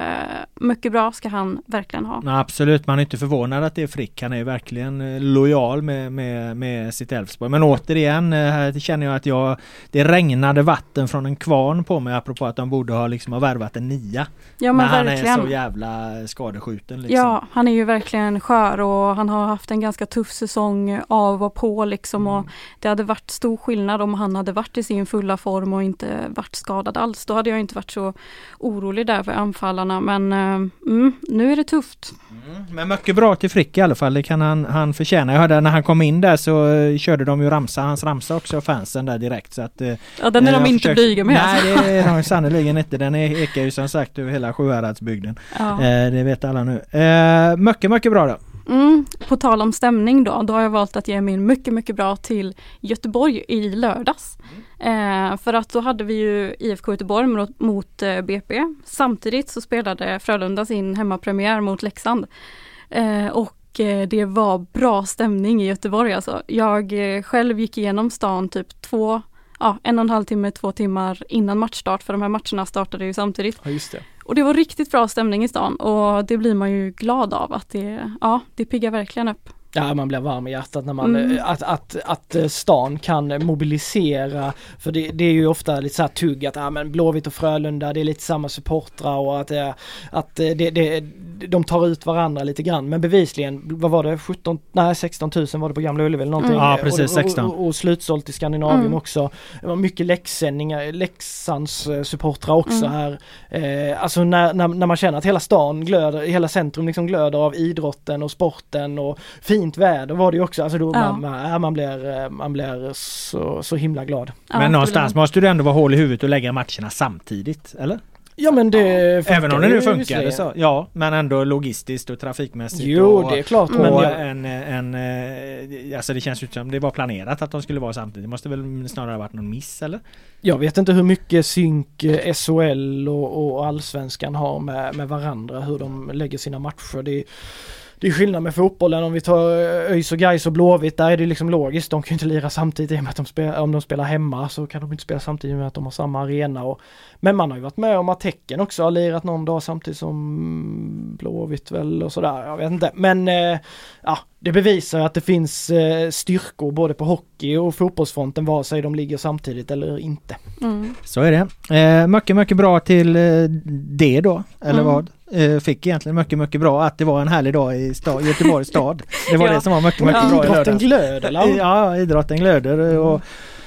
mycket bra ska han verkligen ha. Nej, absolut, man är inte förvånad att det är Frick. Han är verkligen eh, lojal med, med, med sitt Elfsborg. Men återigen eh, här känner jag att jag Det regnade vatten från en kvarn på mig apropå att de borde ha liksom ha värvat en nia. Ja men men han verkligen. är så jävla skadeskjuten liksom. Ja, han är ju verkligen skör och han har haft en ganska tuff säsong av och på liksom och Mm. det hade varit stor skillnad om han hade varit i sin fulla form och inte varit skadad alls. Då hade jag inte varit så orolig där för anfallarna men eh, mm, nu är det tufft. Mm, Men mycket bra till Frick i alla fall. Det kan han, han förtjäna. Jag hörde när han kom in där så eh, körde de ju ramsa, hans ramsa också fansen där direkt. Så att, eh, Ja den är de inte försöker- blyga med. Nej alltså. det är de sannerligen inte. Den är- ekar ju som sagt över hela Sjuhäradsbygden. Ja. Eh, det vet alla nu. Eh, mycket, mycket bra då. Mm, på tal om stämning då, då har jag valt att ge min mycket, mycket bra till Göteborg i lördags. Eh, för att då hade vi ju IFK Göteborg mot, mot eh, BP. Samtidigt så spelade Frölunda sin hemmapremiär mot Leksand. Eh, och eh, det var bra stämning i Göteborg alltså. Jag eh, själv gick igenom stan typ två, ja en och en halv timme, två timmar innan matchstart för de här matcherna startade ju samtidigt. ja just det. Och det var riktigt bra stämning i stan och det blir man ju glad av att det, ja, det piggar verkligen upp. Ja man blir varm i hjärtat när man, Mm. eh, att, att, att eh, stan kan mobilisera, för det, det är ju ofta lite så här tugg att ja, men Blåvitt och Frölunda det är lite samma supportrar och att, eh, att det, det, de tar ut varandra lite grann men bevisligen, vad var det, 17, nej 16 000 var det på Gamla Ullevi eller någonting. Mm. Ja, precis, och, 16. Och, och, och slutsålt i Skandinavien Mm. också. Det var mycket Leksändningar, Leksands supportrar också Mm. här. Eh, alltså när, när, när man känner att hela stan glöder, hela centrum liksom glöder av idrotten och sporten och fint väder var det ju också. Alltså då Ja. man, man, ja, blir, eh, man blir så, så himla glad. Ja, Men någonstans måste du ändå vara hål i huvudet och lägga matcherna samtidigt, eller? Ja men det funkar Även om det nu ju funkar visserligen. så. Ja, men ändå logistiskt och trafikmässigt. Jo och, det är klart. Men jag, en, en, eh, alltså det känns ut som det var planerat att de skulle vara samtidigt. Det måste väl snarare ha varit någon miss eller? jag vet inte hur mycket synk eh, SHL och, och allsvenskan har med, med varandra, hur de lägger sina matcher. Det är, det är skillnad med fotbollen om vi tar eh, ÖIS och Gais och Blåvitt, där är det liksom logiskt. De kan ju inte lira samtidigt i och med att de spelar, om de spelar hemma så kan de inte spela samtidigt med att de har samma arena. Och, men man har ju varit med om att Tecken också har lirat någon dag samtidigt som Blåvitt väl och sådär. Jag vet inte. Men eh, ja, det bevisar att det finns eh, styrkor både på hockey och fotbollsfronten vare sig de ligger samtidigt eller inte. Mm. Så är det. Eh, mycket, mycket bra till eh, det då, eller Mm. vad? Eh, fick egentligen mycket, mycket bra att det var en härlig dag i sta- Göteborgs stad. Det var Ja. det som var mycket, Ja. mycket bra i Idrotten glöder eller? Ja, idrotten glöder och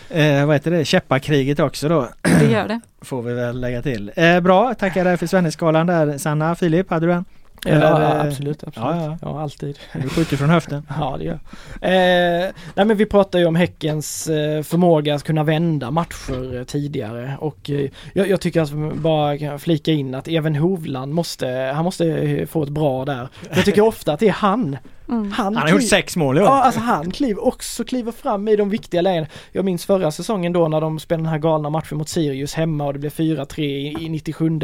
eh, vad heter det, käppakriget också då. Det gör det. Får vi väl lägga till. Eh, bra, tackar dig för Svenneskalan där Sanna. Filip, hade du en? Ja, Eller, eh, absolut, absolut. ja, ja. Ja, alltid. Du skjuter från höften. Ja, det gör eh, Nej men vi pratar ju om Häckens eh, förmåga att kunna vända matcher eh, tidigare och eh, jag, jag tycker att bara kan flika in att även Hovland måste, han måste få ett bra där. Jag tycker ofta att det är han. Mm. Han har gjort sex mål i år. Ja, alltså han kliver också kliver fram i de viktiga lägena. Jag minns förra säsongen då när de spelade den här galna matchen mot Sirius hemma och det blev 4-3 i, i 97.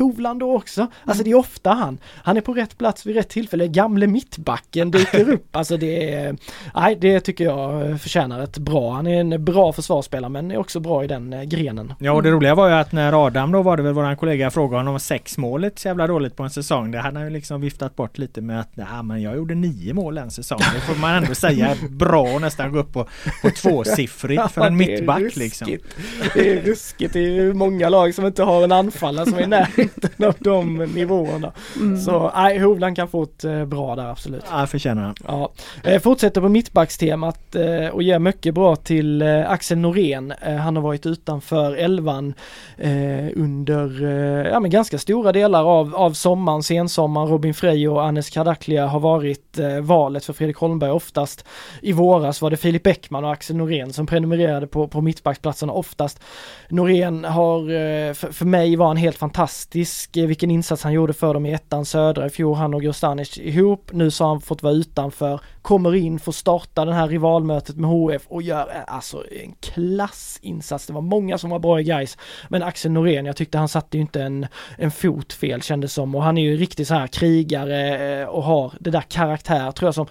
Hovland då också. Alltså det är ofta han. Han är på rätt plats vid rätt tillfälle. Gamle mittbacken dyker upp. Alltså det är, nej det tycker jag förtjänar ett bra. Han är en bra försvarsspelare men är också bra i den eh, grenen. Ja och det roliga var ju att när Adam då var det väl våran kollega frågade honom om sex målet så jävla dåligt på en säsong. Det hade han ju liksom viftat bort lite med att nej men jag gjorde nio mål en säsong. Det får man ändå säga är bra och nästan gå upp på, på tvåsiffrigt för en Ja, det är mittback liksom. Det är ruskigt. Det är ju många lag som inte har en anfallare som är i av de nivåerna. Mm. Så nej, Hovland kan få ett eh, bra där absolut. Ja, förtjänar han. Ja. Eh, fortsätter på mittbackstemat eh, och ger mycket bra till eh, Axel Norén. Han har varit utanför elvan under ja, men ganska stora delar av, av sommaren, sensommaren. Robin Frey och Anes Kardaklia har varit valet för Fredrik Holmberg oftast. I våras var det Filip Bäckman och Axel Norén som prenumererade på, på mittbacksplatserna oftast. Norén har, för, för mig var han helt fantastisk, fantastisk eh, vilken insats han gjorde för dem i ettan södra i fjol, han och Grostanic ihop. Nu så har han fått vara utanför, kommer in, får starta det här rivalmötet med HF och gör eh, alltså en klassinsats. Det var många som var bra i guys men Axel Norén, jag tyckte han satte ju inte en, en fot fel kändes som och han är ju riktigt så här krigare eh, och har det där karaktär tror jag som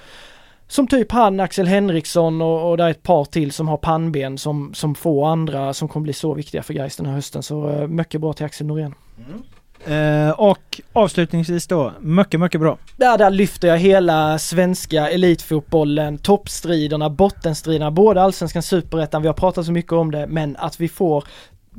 som typ han, Axel Henriksson och, och där är ett par till som har pannben som, som få andra som kommer bli så viktiga för Gais den här hösten. Så mycket bra till Axel Norén. Mm. Eh, och avslutningsvis då, mycket, mycket bra. Där, där lyfter jag hela svenska elitfotbollen, toppstriderna, bottenstriderna, både allsvenskan, superettan, vi har pratat så mycket om det, men att vi får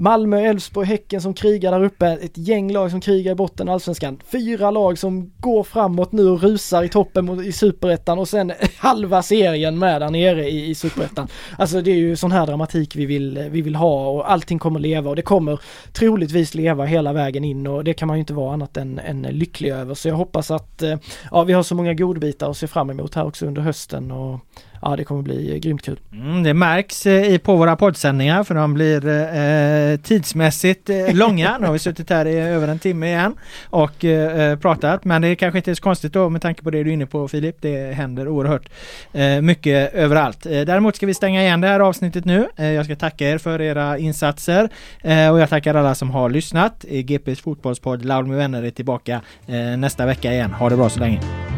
Malmö, Elfsborg, Häcken som krigar där uppe, ett gäng lag som krigar i botten allsvenskan. Fyra lag som går framåt nu och rusar i toppen mot- i superettan och sen halva serien med där nere i, i superettan. Alltså det är ju sån här dramatik vi vill, eh, vi vill ha och allting kommer leva och det kommer troligtvis leva hela vägen in och det kan man ju inte vara annat än, än lycklig över. Så jag hoppas att eh, ja, vi har så många godbitar att se fram emot här också under hösten och ja, det kommer bli eh, grymt kul. Mm, det märks eh, på våra poddsändningar för de blir eh, tidsmässigt eh, långa. Nu har vi suttit här i över en timme igen och eh, eh pratat. Men det är kanske inte är så konstigt då med tanke på det du är inne på Filip. Det händer oerhört eh, mycket överallt. Eh, däremot ska vi stänga igen det här avsnittet nu. Eh, jag ska tacka er för era insatser eh, och jag tackar alla som har lyssnat. Eh, GPs fotbollspodd Laul med vänner är tillbaka eh, nästa vecka igen. Ha det bra så länge.